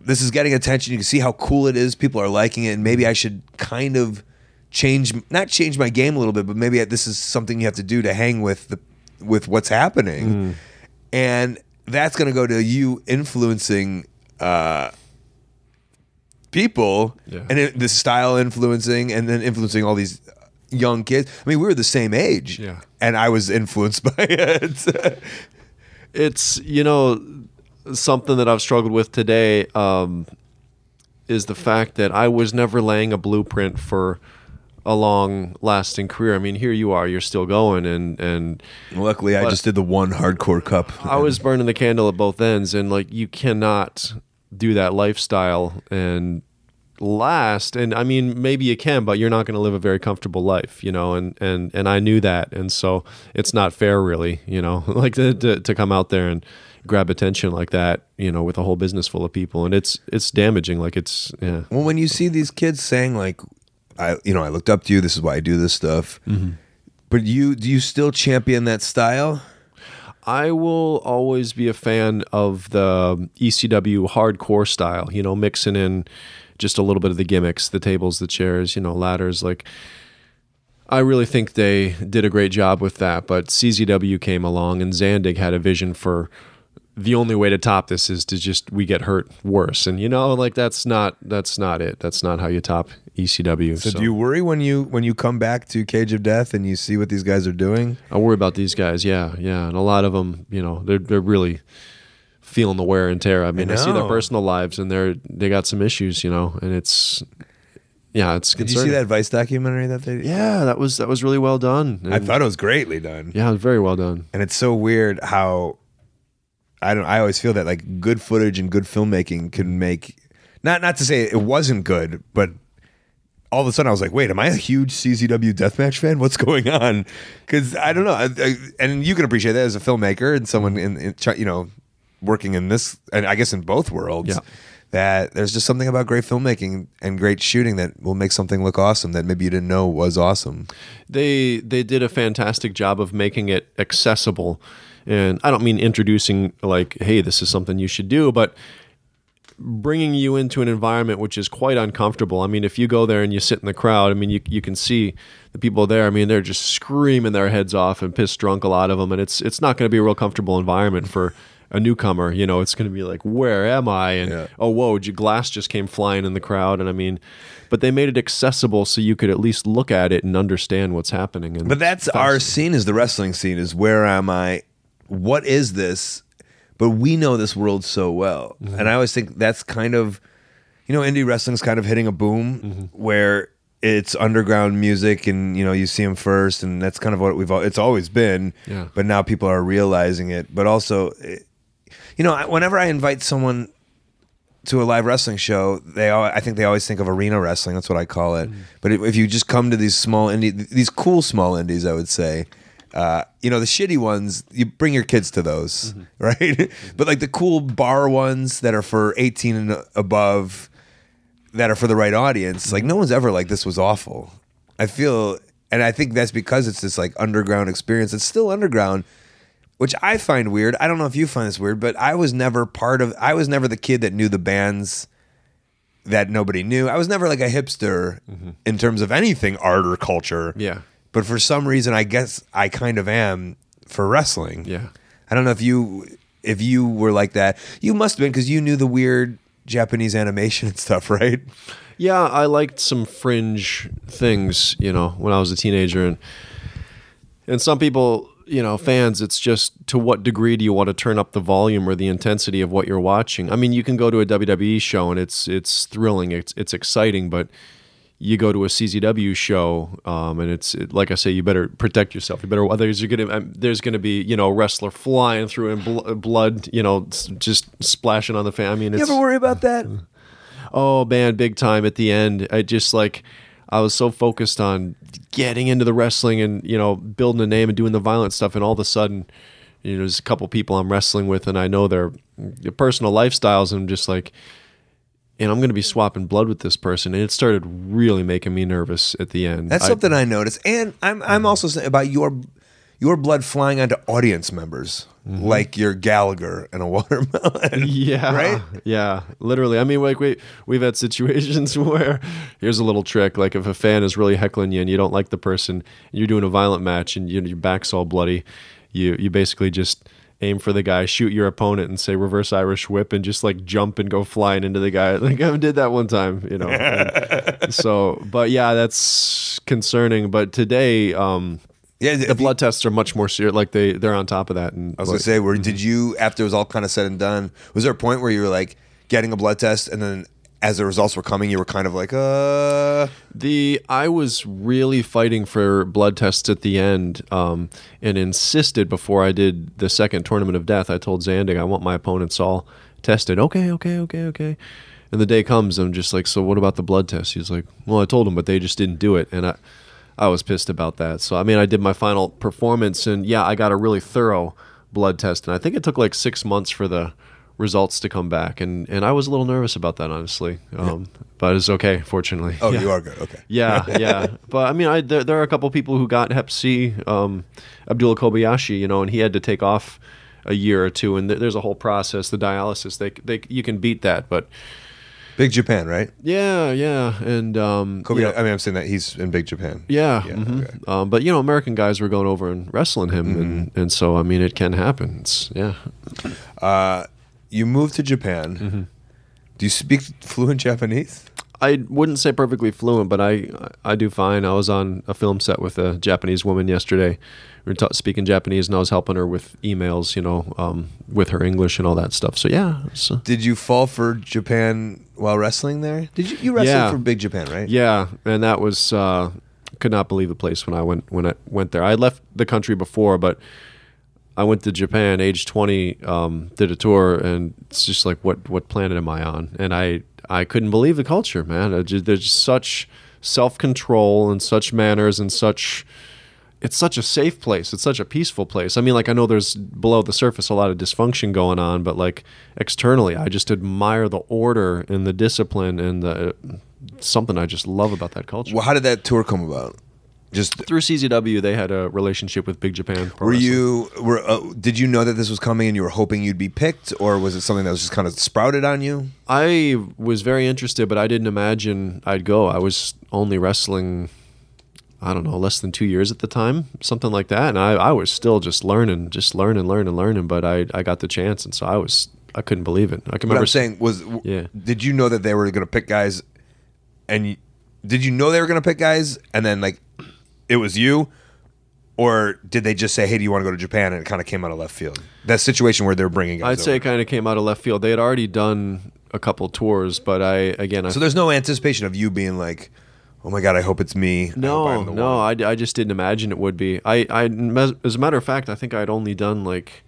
this is getting attention. You can see how cool it is. People are liking it, and maybe I should kind of change, not change my game a little bit, but maybe this is something you have to do to hang with the with what's happening, Mm. and that's going to go to you influencing. Uh, people Yeah. and it, the style influencing and then influencing all these young kids. I mean, we were the same age, Yeah. and I was influenced by it. It's you know something that I've struggled with today um, is the fact that I was never laying a blueprint for a long lasting career. I mean, here you are, you're still going, and and Luckily, I just did the one hardcore cup. I was burning the candle at both ends, and like you cannot do that lifestyle and last. And I mean, maybe you can, but you're not going to live a very comfortable life, you know. And and and I knew that, and so it's not fair, really, you know, like to to, to come out there and grab attention like that, you know, with a whole business full of people, and it's it's damaging. Like it's yeah. well, when you see these kids saying like, "I, you know, I looked up to you. This is why I do this stuff." Mm-hmm. But you, do you still champion that style? I will always be a fan of the ECW hardcore style, you know, mixing in just a little bit of the gimmicks, the tables, the chairs, you know, ladders. Like, I really think they did a great job with that. But CZW came along and Zandig had a vision for the only way to top this is to just we get hurt worse, and you know, like that's not that's not it. That's not how you top ECW. So, do you worry when you when you come back to Cage of Death and you see what these guys are doing? I worry about these guys. Yeah, yeah, and a lot of them, you know, they're they're really feeling the wear and tear. I mean, I, see their personal lives, and they're they got some issues, you know, and it's yeah, it's Did you see that Vice documentary that they? Yeah, that was that was really well done. I thought it was greatly done. yeah, it was very well done. and it's so weird how I don't I always feel that like good footage and good filmmaking can make not not to say it wasn't good, but all of a sudden I was like, wait, am I a huge CZW deathmatch fan? What's going on? Because I don't know, I, I, and you can appreciate that as a filmmaker and someone in, in you know working in this, and I guess in both worlds. Yeah. That there's just something about great filmmaking and great shooting that will make something look awesome that maybe you didn't know was awesome. They they did a fantastic job of making it accessible, and I don't mean introducing like, hey, this is something you should do, but bringing you into an environment which is quite uncomfortable. I mean, if you go there and you sit in the crowd, I mean, you you can see the people there. I mean, they're just screaming their heads off and pissed drunk, a lot of them, and it's it's not going to be a real comfortable environment for a newcomer. You know, it's going to be like, where am I? And Yeah. oh, whoa, glass just came flying in the crowd, and I mean. But they made it accessible so you could at least look at it and understand what's happening. And But that's our scene is the wrestling scene is where am I? What is this? But we know this world so well. Mm-hmm. And I always think that's kind of you know, indie wrestling's kind of hitting a boom mm-hmm. where it's underground music and you know, you see them first and that's kind of what we've al- it's always been. Yeah. But now people are realizing it. But also it, you know, whenever I invite someone to a live wrestling show, they all, I think they always think of arena wrestling. That's what I call it. Mm-hmm. But if, if you just come to these small indie, these cool small indies, I would say, uh, you know, the shitty ones, you bring your kids to those, mm-hmm. right? but like the cool bar ones that are for 18 and above, that are for the right audience, like no mm-hmm. one's ever like this was awful. I feel, and I think that's because it's this like underground experience. It's still underground, which I find weird. I don't know if you find this weird, but I was never part of. I was never the kid that knew the bands that nobody knew. I was never like a hipster mm-hmm. in terms of anything art or culture. Yeah. But for some reason, I guess I kind of am for wrestling. Yeah. I don't know if you if you were like that. You must have been because you knew the weird Japanese animation and stuff, right? Yeah, I liked some fringe things, you know, when I was a teenager and and some people, you know, fans, it's just to what degree do you want to turn up the volume or the intensity of what you're watching? I mean, you can go to a WWE show and it's it's thrilling, it's it's exciting, but you go to a CZW show, um, and it's it, like I say, you better protect yourself. You better otherwise you're gonna um, there's gonna be you know a wrestler flying through and bl- blood, you know, s- just splashing on the fan. I mean, You ever worry about that? oh man, big time at the end. I just like I was so focused on getting into the wrestling and you know building a name and doing the violent stuff, and all of a sudden, you know, there's a couple people I'm wrestling with, and I know their, their personal lifestyles, and I'm just like, and I'm going to be swapping blood with this person, and it started really making me nervous at the end. That's I- something I noticed, and I'm I'm also saying about your your blood flying onto audience members, mm-hmm. like your Gallagher and a watermelon. Yeah. Right? Yeah. Literally. I mean, like we we've had situations where here's a little trick. Like if a fan is really heckling you and you don't like the person, and you're doing a violent match and you, your back's all bloody, you you basically just aim for the guy, shoot your opponent, and say reverse Irish whip, and just like jump and go flying into the guy. Like I did that one time, you know. So, but yeah, that's concerning. But today, um, Yeah, the blood tests are much more serious. Like they they're on top of that. And I was gonna say, where did you after it was all kind of said and done? Was there a point where you were like getting a blood test, and then as the results were coming, you were kind of like, uh, The I was really fighting for blood tests at the end, um, and insisted before I did the second tournament of death. I told Zandig I want my opponents all tested. Okay, okay, okay, okay. And the day comes, I'm just like, so what about the blood test? He's like, well, I told him, but they just didn't do it, and I, I was pissed about that. So I mean, I did my final performance, and yeah, I got a really thorough blood test, and I think it took like six months for the results to come back, and and I was a little nervous about that, honestly. Um, But it's okay, fortunately. oh, Yeah. you are good. Okay. Yeah, yeah. But I mean, I there, there are a couple people who got Hep C. Um, Abdullah Kobayashi, you know, and he had to take off a year or two, and th- there's a whole process. The dialysis, they they you can beat that, but Big Japan, right? yeah, yeah, and um, Kobe. you know, I mean, I'm saying that he's in Big Japan. yeah, Yeah, mhm. okay. um, but you know, American guys were going over and wrestling him, and Mm-hmm. and so I mean, it can happen. It's yeah. Uh, you moved to Japan. Mm-hmm. Do you speak fluent Japanese? I wouldn't say perfectly fluent, but I I do fine. I was on a film set with a Japanese woman yesterday. We were ta- speaking Japanese, and I was helping her with emails, you know, um, with her English and all that stuff. So yeah, so, Did you fall for Japan while wrestling there? Did you? You wrestled Yeah. for Big Japan, right? yeah, and that was uh, could not believe the place when I went when I went there. I left the country before, but I went to Japan, age twenty, um, did a tour, and it's just like, what what planet am I on? And I I couldn't believe the culture, man. I ju- There's such self control and such manners and such. It's such a safe place. It's such a peaceful place. I mean, like I know there's below the surface a lot of dysfunction going on, but like externally, I just admire the order and the discipline and the something I just love about that culture. Well, how did that tour come about? Just Through CZW, they had a relationship with Big Japan. Pro were Wrestling. you were uh, did you know that this was coming and you were hoping you'd be picked, or was it something that was just kind of sprouted on you? I was very interested, but I didn't imagine I'd go. I was only wrestling, I don't know, less than two years at the time, something like that. And I, I was still just learning, just learning, learning, learning. But I, I got the chance, and so I was, I couldn't believe it. I can What remember I'm saying was, w- Yeah. did you know that they were going to pick guys, and you, did you know they were going to pick guys, and then like it was you, or did they just say, "Hey, do you want to go to Japan?" and it kind of came out of left field? That situation where they're bringing guys. I'd say it kind of came out of left field. They had already done a couple tours, but I again, I so. There's no anticipation of you being like, "Oh my god, I hope it's me." No, I'm no. I, I just didn't imagine it would be. I, I, as a matter of fact, I think I'd only done like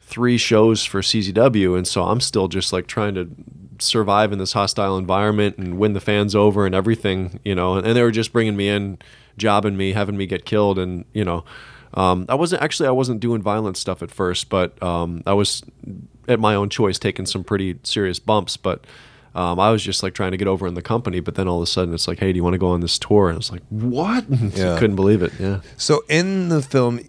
three shows for CZW, and so I'm still just like trying to survive in this hostile environment and win the fans over and everything, you know. And, they were just bringing me in, jobbing me, having me get killed, and you know, um, I wasn't actually I wasn't doing violent stuff at first, but um, I was at my own choice taking some pretty serious bumps, but. Um, I was just like trying to get over in the company, but then all of a sudden it's like, hey, do you want to go on this tour? And I was like, what? Yeah. Couldn't believe it. Yeah. So in the film,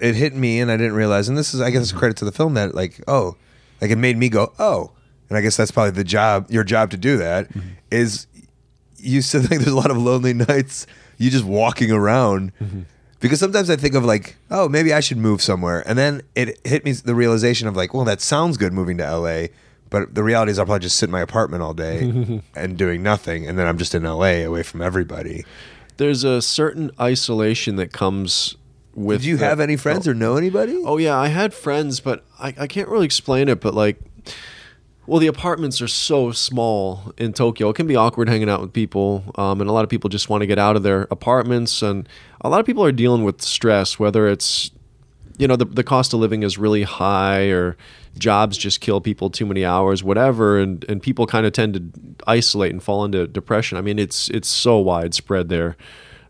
it hit me, and I didn't realize. And this is, I guess, it's credit to the film that like, oh, like it made me go, oh, and I guess that's probably the job, your job to do that. Is you said like there's a lot of lonely nights, you just walking around. Mm-hmm. Because sometimes I think of like, oh, maybe I should move somewhere, and then it hit me the realization of like, well, that sounds good moving to LA, but the reality is I'll probably just sit in my apartment all day and doing nothing, and then I'm just in LA away from everybody. There's a certain isolation that comes with. Did you the- have any friends oh. or know anybody? Oh yeah, I had friends, but I, I can't really explain it. But like, well, the apartments are so small in Tokyo. It can be awkward hanging out with people, um, and a lot of people just want to get out of their apartments. And a lot of people are dealing with stress, whether it's you know the the cost of living is really high, or jobs just kill people too many hours, whatever. And and people kind of tend to isolate and fall into depression. I mean, it's it's so widespread there.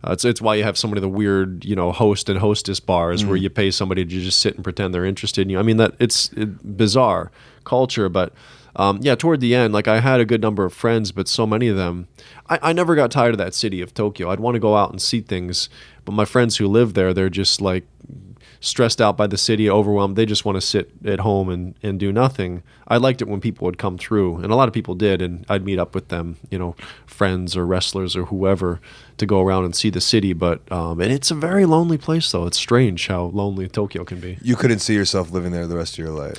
Uh, it's, it's why you have so many of the weird, you know, host and hostess bars where you pay somebody to just sit and pretend they're interested in you. I mean, that it's it, bizarre culture, but um, yeah, toward the end, like I had a good number of friends, but so many of them, I, I never got tired of that city of Tokyo. I'd want to go out and see things, but my friends who live there, they're just like stressed out by the city, overwhelmed. They just want to sit at home and, and do nothing. I liked it when people would come through, and a lot of people did, and I'd meet up with them, you know, friends or wrestlers or whoever, to go around and see the city. But um, and it's a very lonely place, though. It's strange how lonely Tokyo can be. You couldn't see yourself living there the rest of your life.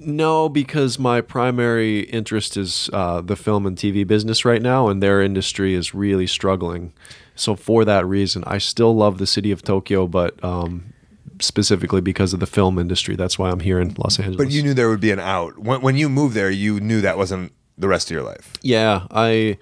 No, because my primary interest is uh, the film and TV business right now, and their industry is really struggling. So for that reason, I still love the city of Tokyo, but um, specifically because of the film industry, that's why I'm here in Los Angeles. But you knew there would be an out. When, when you moved there, you knew that wasn't the rest of your life. yeah, I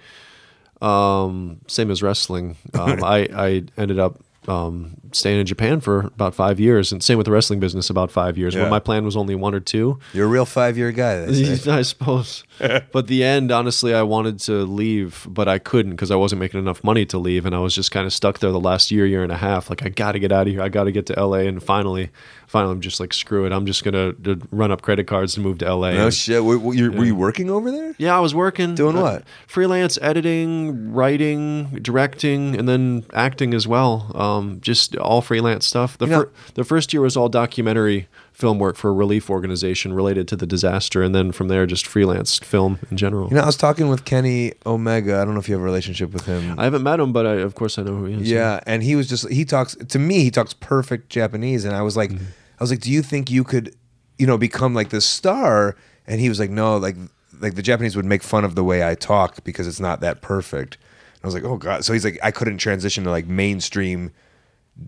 um, same as wrestling. Um, I I ended up um, staying in Japan for about five years, and same with the wrestling business, about five years. Yeah. When my plan was only one or two. You're a real five year guy. I suppose. but the end, honestly, I wanted to leave, but I couldn't because I wasn't making enough money to leave, and I was just kind of stuck there the last year, year and a half. Like I got to get out of here. I got to get to LA, and finally, finally, I'm just like, screw it. I'm just gonna to run up credit cards and move to LA. no And- shit. Were, were you, were you working over there? yeah, I was working. Doing uh, what? Freelance editing, writing, directing, and then acting as well. Um, just all freelance stuff. The, You know- fir- the first year was all documentary film work for a relief organization related to the disaster, and then from there, just freelance film in general. You know, I was talking with Kenny Omega. I don't know if you have a relationship with him. I haven't met him, but I, of course I know who he is. Yeah, and he was just he talks to me. He talks perfect Japanese, and I was like, Mm-hmm. I was like, do you think you could, you know, become like this star? And he was like, no, like like the Japanese would make fun of the way I talk because it's not that perfect. I was like, oh god. So he's like, I couldn't transition to like mainstream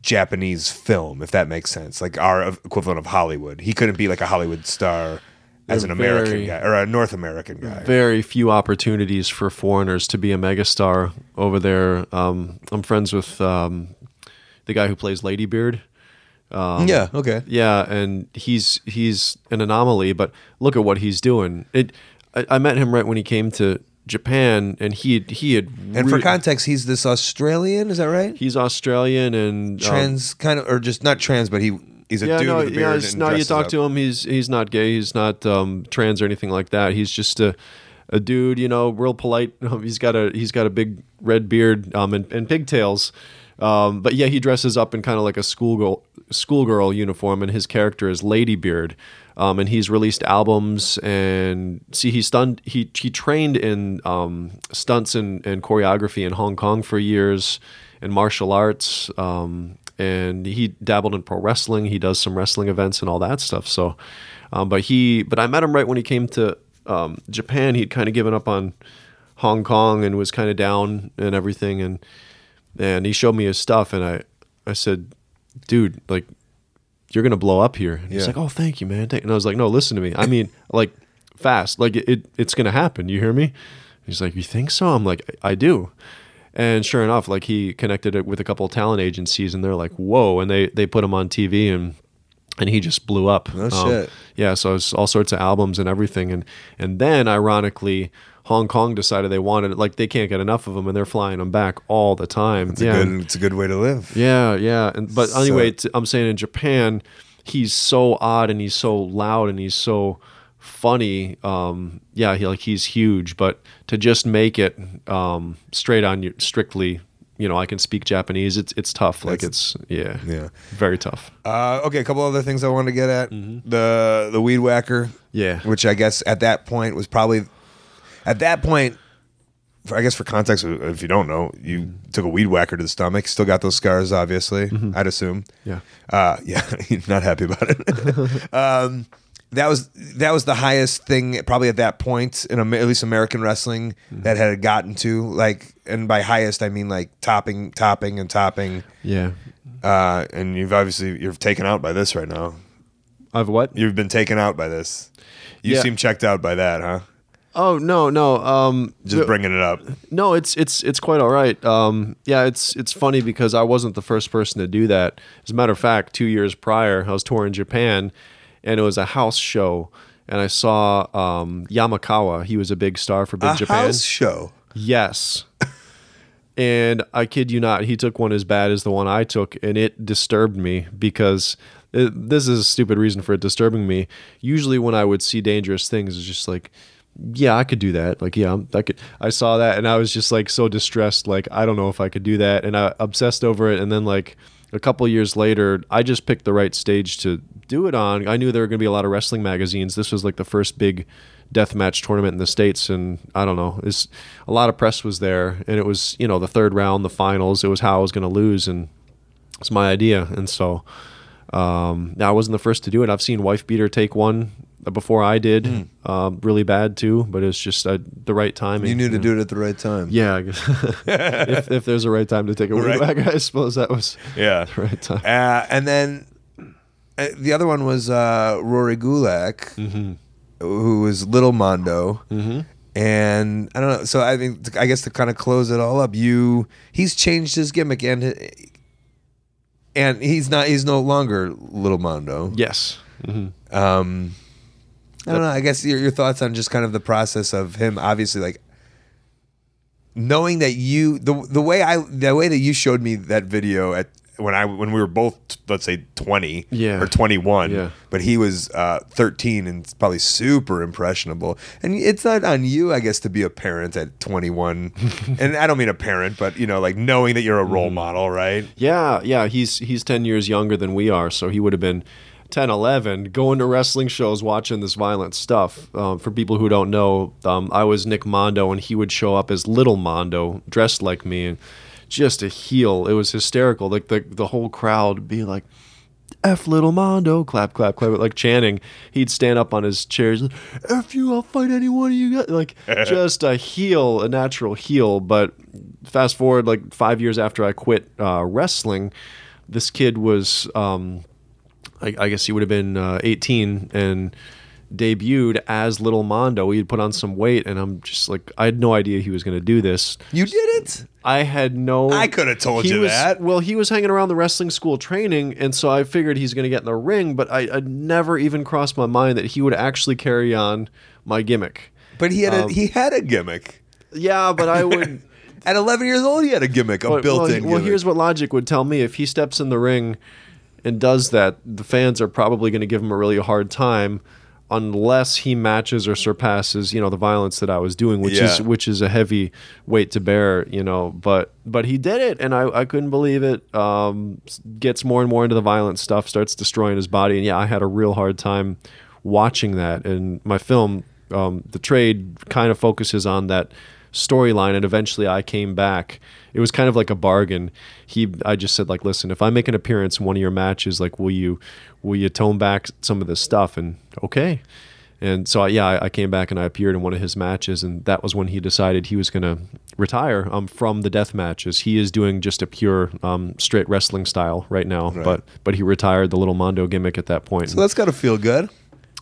Japanese film, if that makes sense, like our equivalent of Hollywood. He couldn't be like a Hollywood star as They're an American very- guy or a North American guy. Very few opportunities for foreigners to be a megastar over there. Um, I'm friends with um, the guy who plays Ladybeard. yeah. Okay. Yeah, and he's he's an anomaly, but look at what he's doing. It. I, I met him right when he came to Japan, and he had, he had And for context, he's this Australian. Is that right? he's Australian and um, trans kind of, or just not trans, but he he's a yeah, dude no, with a yeah, beard. no. You talk up. to him, he's he's not gay, he's not um, trans or anything like that. He's just a a dude, you know, real polite. He's got a he's got a big red beard um, and, and pigtails. Um, but yeah, he dresses up in kind of like a schoolgirl schoolgirl uniform, and his character is Ladybeard. Um, and he's released albums and see he's done he he trained in um, stunts and, and choreography in Hong Kong for years and martial arts um, and he dabbled in pro wrestling. He does some wrestling events and all that stuff. So um, but he but I met him right when he came to um, Japan. He'd kind of given up on Hong Kong and was kind of down and everything and and he showed me his stuff and I I said dude like you're gonna blow up here. And he's like, oh, thank you, man. And I was like, no, listen to me. I mean, like, fast. Like, it, it, it's gonna happen. You hear me? He's like, you think so? I'm like, I do. And sure enough, like he connected it with a couple talent agencies, and they're like, whoa, and they they put him on TV, and and he just blew up. Um, shit. Yeah, so it's all sorts of albums and everything, and and then ironically. Hong Kong decided they wanted it, like they can't get enough of them, and they're flying them back all the time. It's a yeah, good. It's a good way to live. yeah, yeah. And but So- anyway, t- I'm saying in Japan, he's so odd and he's so loud and he's so funny. Um, yeah, he like he's huge. But to just make it um, straight on you, strictly, you know, I can speak Japanese. It's it's tough. Like it's yeah, Yeah. very tough. Uh, okay, a couple other things I wanted to get at the the weed whacker. Mm-hmm. Yeah. which I guess at that point was probably at that point. For, I guess for context, if you don't know, you Mm-hmm. took a weed whacker to the stomach. Still got those scars, obviously. I'd assume. Yeah. Uh, yeah, not happy about it. um, that was that was the highest thing probably at that point in at least American wrestling Mm-hmm. that had gotten to like, and by highest I mean like topping, topping, and topping. Yeah. Uh, and you've obviously you're taken out by this right now. I've what? You've been taken out by this. You Yeah. seem checked out by that, huh? Oh no no. Um, Just the- bringing it up. No, it's it's it's quite all right. Um, yeah, it's it's funny because I wasn't the first person to do that. As a matter of fact, two years prior, I was touring Japan, and it was a house show, and I saw um, Yamakawa. He was a big star for Big A Japan. house show. Yes. And I kid you not, he took one as bad as the one I took, and it disturbed me because it, this is a stupid reason for it disturbing me. Usually, when I would see dangerous things, it's just like, yeah, I could do that. Like, yeah, I could. I saw that, and I was just like so distressed. Like, I don't know if I could do that, and I obsessed over it. And then like a couple years later, I just picked the right stage to do it on. I knew there were going to be a lot of wrestling magazines. This was like the first big death match tournament in the states, and I don't know, it's a lot of press was there, and it was you know the third round, the finals. It was how I was going to lose, and it's my idea, and so. Um, now I wasn't the first to do it. I've seen Wife Beater take one before I did, um, really bad too. But it's just uh, the right timing. You knew to know. do it at the right time. Yeah, I guess. if, if there's a right time to take a Right. back, I suppose that was Yeah. the right time. Uh, and then uh, the other one was uh, Rory Gulak, Mm-hmm. who was Little Mondo. Mm-hmm. And I don't know. So I mean, I guess to kind of close it all up, you he's changed his gimmick and and he's not he's no longer Little Mondo. Yes. Um, I don't know. I guess your, your thoughts on just kind of the process of him, obviously, like knowing that you the the way I the way that you showed me that video at when I when we were both let's say twenty Yeah. or twenty one, Yeah. but he was uh, thirteen and probably super impressionable. And it's not on you, I guess, to be a parent at twenty one. and I don't mean a parent, but you know, like knowing that you're a role model, right? Yeah, yeah. He's he's ten years younger than we are, so he would have been 10, 11, going to wrestling shows, watching this violent stuff. Um, for people who don't know, um, I was Nick Mondo, and he would show up as Little Mondo, dressed like me, and just a heel. It was hysterical. Like the the whole crowd would be like. F little Mondo, clap, clap, clap, like chanting. He'd stand up on his chair, he's F you, I'll fight anyone you got. Like, just a heel, a natural heel. But fast forward, like five years after I quit uh, wrestling, this kid was, um, I, I guess he would have been uh, 18 and debuted as Little Mondo. He'd put on some weight, and I'm just like, I had no idea he was going to do this. You did it. I had no. I coulda told he you was- that. Well, he was hanging around the wrestling school training, and so I figured he's going to get in the ring. But I, I never even crossed my mind that he would actually carry on my gimmick. But he had Um, a he had a gimmick. Yeah, but I would. At 11 years old, he had a gimmick, a built-in. well, well, here's what logic would tell me: if he steps in the ring and does that, the fans are probably going to give him a really hard time. Unless he matches or surpasses, you know, the violence that I was doing, which is which is a heavy weight to bear, you know. But but he did it, and I, I couldn't believe it. Um, gets more and more into the violent stuff, starts destroying his body, and yeah, I had a real hard time watching that. And my film, um, the trade, kind of focuses on that storyline, and eventually I came back. It was kind of like a bargain. He, I just said like, listen, if I make an appearance in one of your matches, like, will you, will you tone back some of this stuff? And okay. And so, I, yeah, I, I came back and I appeared in one of his matches, and that was when he decided he was going to retire um, from the death matches. He is doing just a pure um, straight wrestling style right now, but but he retired the little Mondo gimmick at that point. so that's got to feel good.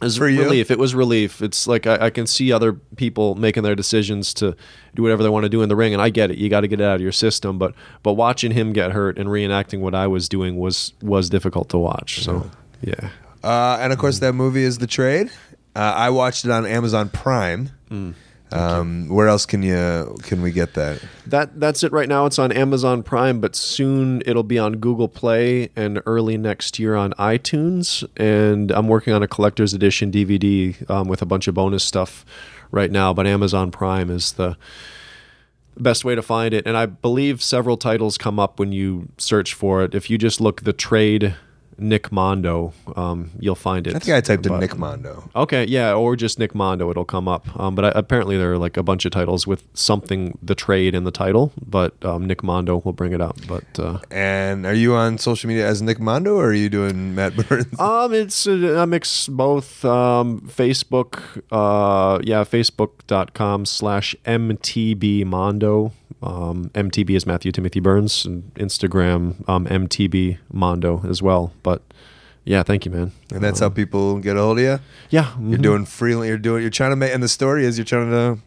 It was for you? relief. It was relief. It's like I, I can see other people making their decisions to do whatever they want to do in the ring, and I get it. You got to get it out of your system. But but watching him get hurt and reenacting what I was doing was was difficult to watch. So yeah, Uh, and of course, that movie is The Trade. Uh, I watched it on Amazon Prime. Um, where else can you can we get that? that that's it right now. It's on Amazon Prime, but soon it'll be on Google Play and early next year on iTunes. And I'm working on a collector's edition DVD um, with a bunch of bonus stuff right now. But Amazon Prime is the best way to find it. And I believe several titles come up when you search for it. If you just look the trade Nick Mondo, um, you'll find it. I think I typed in Nick Mondo. Okay, yeah, or just Nick Mondo, it'll come up. Um, but I, apparently there are like a bunch of titles with something the trade in the title, but um, Nick Mondo will bring it up. But uh, And are you on social media as Nick Mondo, or are you doing Matt Burns? um, it's a, a mix both. Um, Facebook, uh, yeah, Facebook.com slash MTB Mondo. Um, MTB is Matthew Timothy Burns, and Instagram um, MTB Mondo as well. But yeah, thank you, man. and that's how people get a hold of you. Yeah, You're mhm. doing freelance. You're doing. You're trying to make. And the story is you're trying to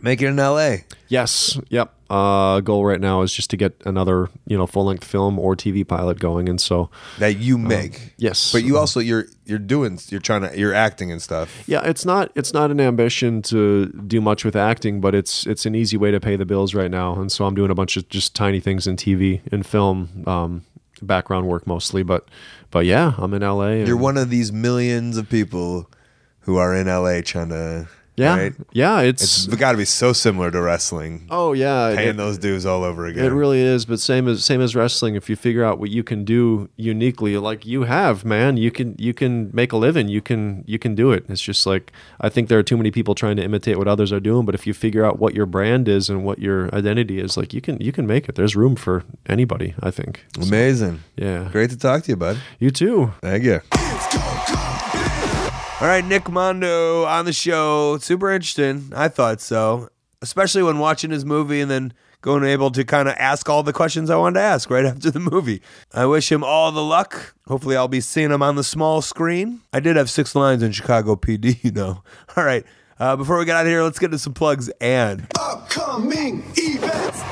make it in L.A. Yes. Yep. Uh, goal right now is just to get another you know full length film or TV pilot going, and so that you make. yes. But you also you're you're doing you're trying to you're acting and stuff. yeah, it's not it's not an ambition to do much with acting, but it's it's an easy way to pay the bills right now, and so I'm doing a bunch of just tiny things in TV and film, um, background work mostly, but but yeah, I'm in LA. And, You're one of these millions of people who are in LA trying to yeah right? yeah it's, It's got to be so similar to wrestling. oh yeah Paying it- those dues all over again. It really is, but same as same as wrestling. If you figure out what you can do uniquely, like you have, man, you can you can make a living. You can you can do it. It's just like I think there are too many people trying to imitate what others are doing. But if you figure out what your brand is and what your identity is, like you can you can make it. There's room for anybody. I think. Amazing. Yeah. Great to talk to you, bud. You too. Thank you. All right, Nick Mondo on the show. Super interesting. I thought so, especially when watching his movie and then going able to kind of ask all the questions I wanted to ask right after the movie. I wish him all the luck. Hopefully, I'll be seeing him on the small screen. I did have six lines in Chicago PD, you know. All right. Uh, before we get out of here, let's get to some plugs and Upcoming events.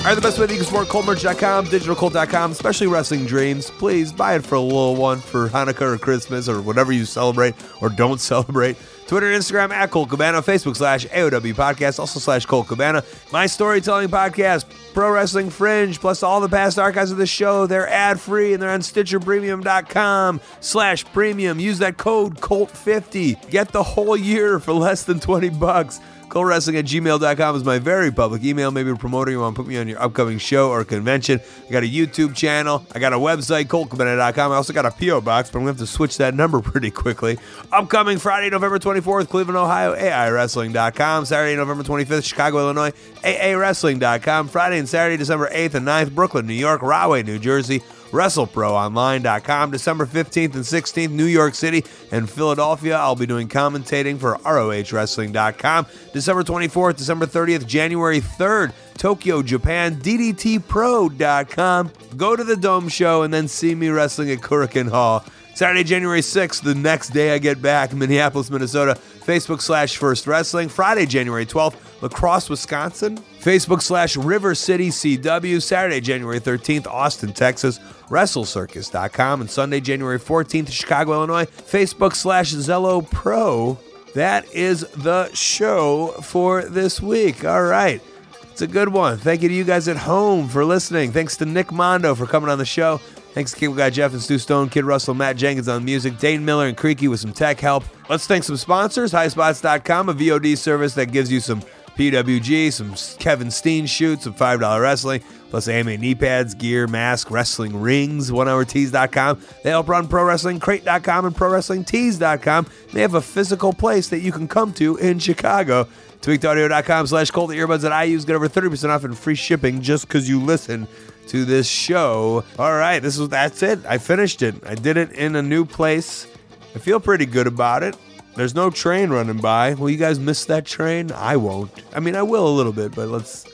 All right, the best way you can support coldmerch.com, digitalcolt.com, especially Wrestling Dreams. Please buy it for a little one for Hanukkah or Christmas or whatever you celebrate or don't celebrate. Twitter and Instagram at Colt Cabana, Facebook slash AOW Podcast, also slash Colt Cabana. My storytelling podcast, Pro Wrestling Fringe, plus all the past archives of the show. They're ad free and they're on StitcherPremium.com slash premium. Use that code COLT50. Get the whole year for less than 20 bucks. ColtWrestling at gmail.com is my very public email. Maybe promoting you want to put me on your upcoming show or convention. I got a YouTube channel. I got a website, ColtCabana.com. I also got a P.O. box, but I'm going to have to switch that number pretty quickly. Upcoming Friday, November 24th, Cleveland, Ohio, AIWrestling.com. Saturday, November 25th, Chicago, Illinois, AAWrestling.com. Friday and Saturday, December 8th and 9th, Brooklyn, New York, Rahway, New Jersey. WrestleProOnline.com. December 15th and 16th, New York City and Philadelphia. I'll be doing commentating for ROHWrestling.com. December 24th, December 30th, January 3rd, Tokyo, Japan, DDTPro.com. Go to the Dome Show and then see me wrestling at Korakuen Hall. Saturday, January 6th, the next day I get back, Minneapolis, Minnesota, Facebook slash First Wrestling. Friday, January 12th, Lacrosse, Wisconsin. Facebook slash River City CW. Saturday, January 13th, Austin, Texas, WrestleCircus.com. And Sunday, January 14th, Chicago, Illinois, Facebook slash Zelo Pro. That is the show for this week. All right. It's a good one. Thank you to you guys at home for listening. Thanks to Nick Mondo for coming on the show. Thanks to Cable Guy Jeff and Stu Stone, Kid Russell, Matt Jenkins on music, Dane Miller and Creaky with some tech help. Let's thank some sponsors highspots.com, a VOD service that gives you some PWG, some Kevin Steen shoots, some $5 wrestling, plus AMA knee pads, gear, mask, wrestling rings, onehourtees.com. They help run Pro Wrestling Crate.com and Pro Wrestling Tees.com. They have a physical place that you can come to in Chicago. Tweakedaudio.com slash. The earbuds that I use get over 30% off and free shipping just because you listen to this show. All right, this is that's it. I finished it. I did it in a new place. I feel pretty good about it. There's no train running by. Will you guys miss that train? I won't. I mean, I will a little bit, but let's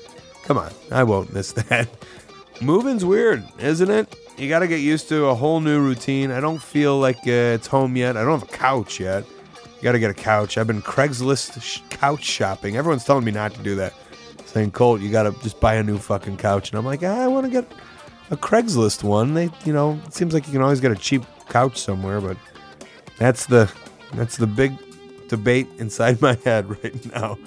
come on. I won't miss that. Moving's weird, isn't it? You got to get used to a whole new routine. I don't feel like uh, it's home yet. I don't have a couch yet. You got to get a couch. I've been Craigslist sh- couch shopping. Everyone's telling me not to do that. Saying, Colt, you got to just buy a new fucking couch. And I'm like, ah, I want to get a Craigslist one. They, you know, it seems like you can always get a cheap couch somewhere, but that's the that's the big debate inside my head right now.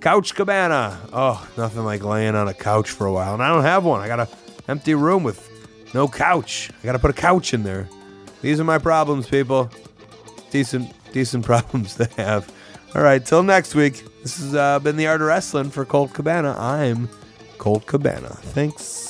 Couch Cabana. Oh, nothing like laying on a couch for a while. And I don't have one. I got a empty room with no couch. I got to put a couch in there. These are my problems, people. Decent, decent problems to have. All right, till next week. This has uh, been the Art of Wrestling for Colt Cabana. I'm Colt Cabana. Thanks.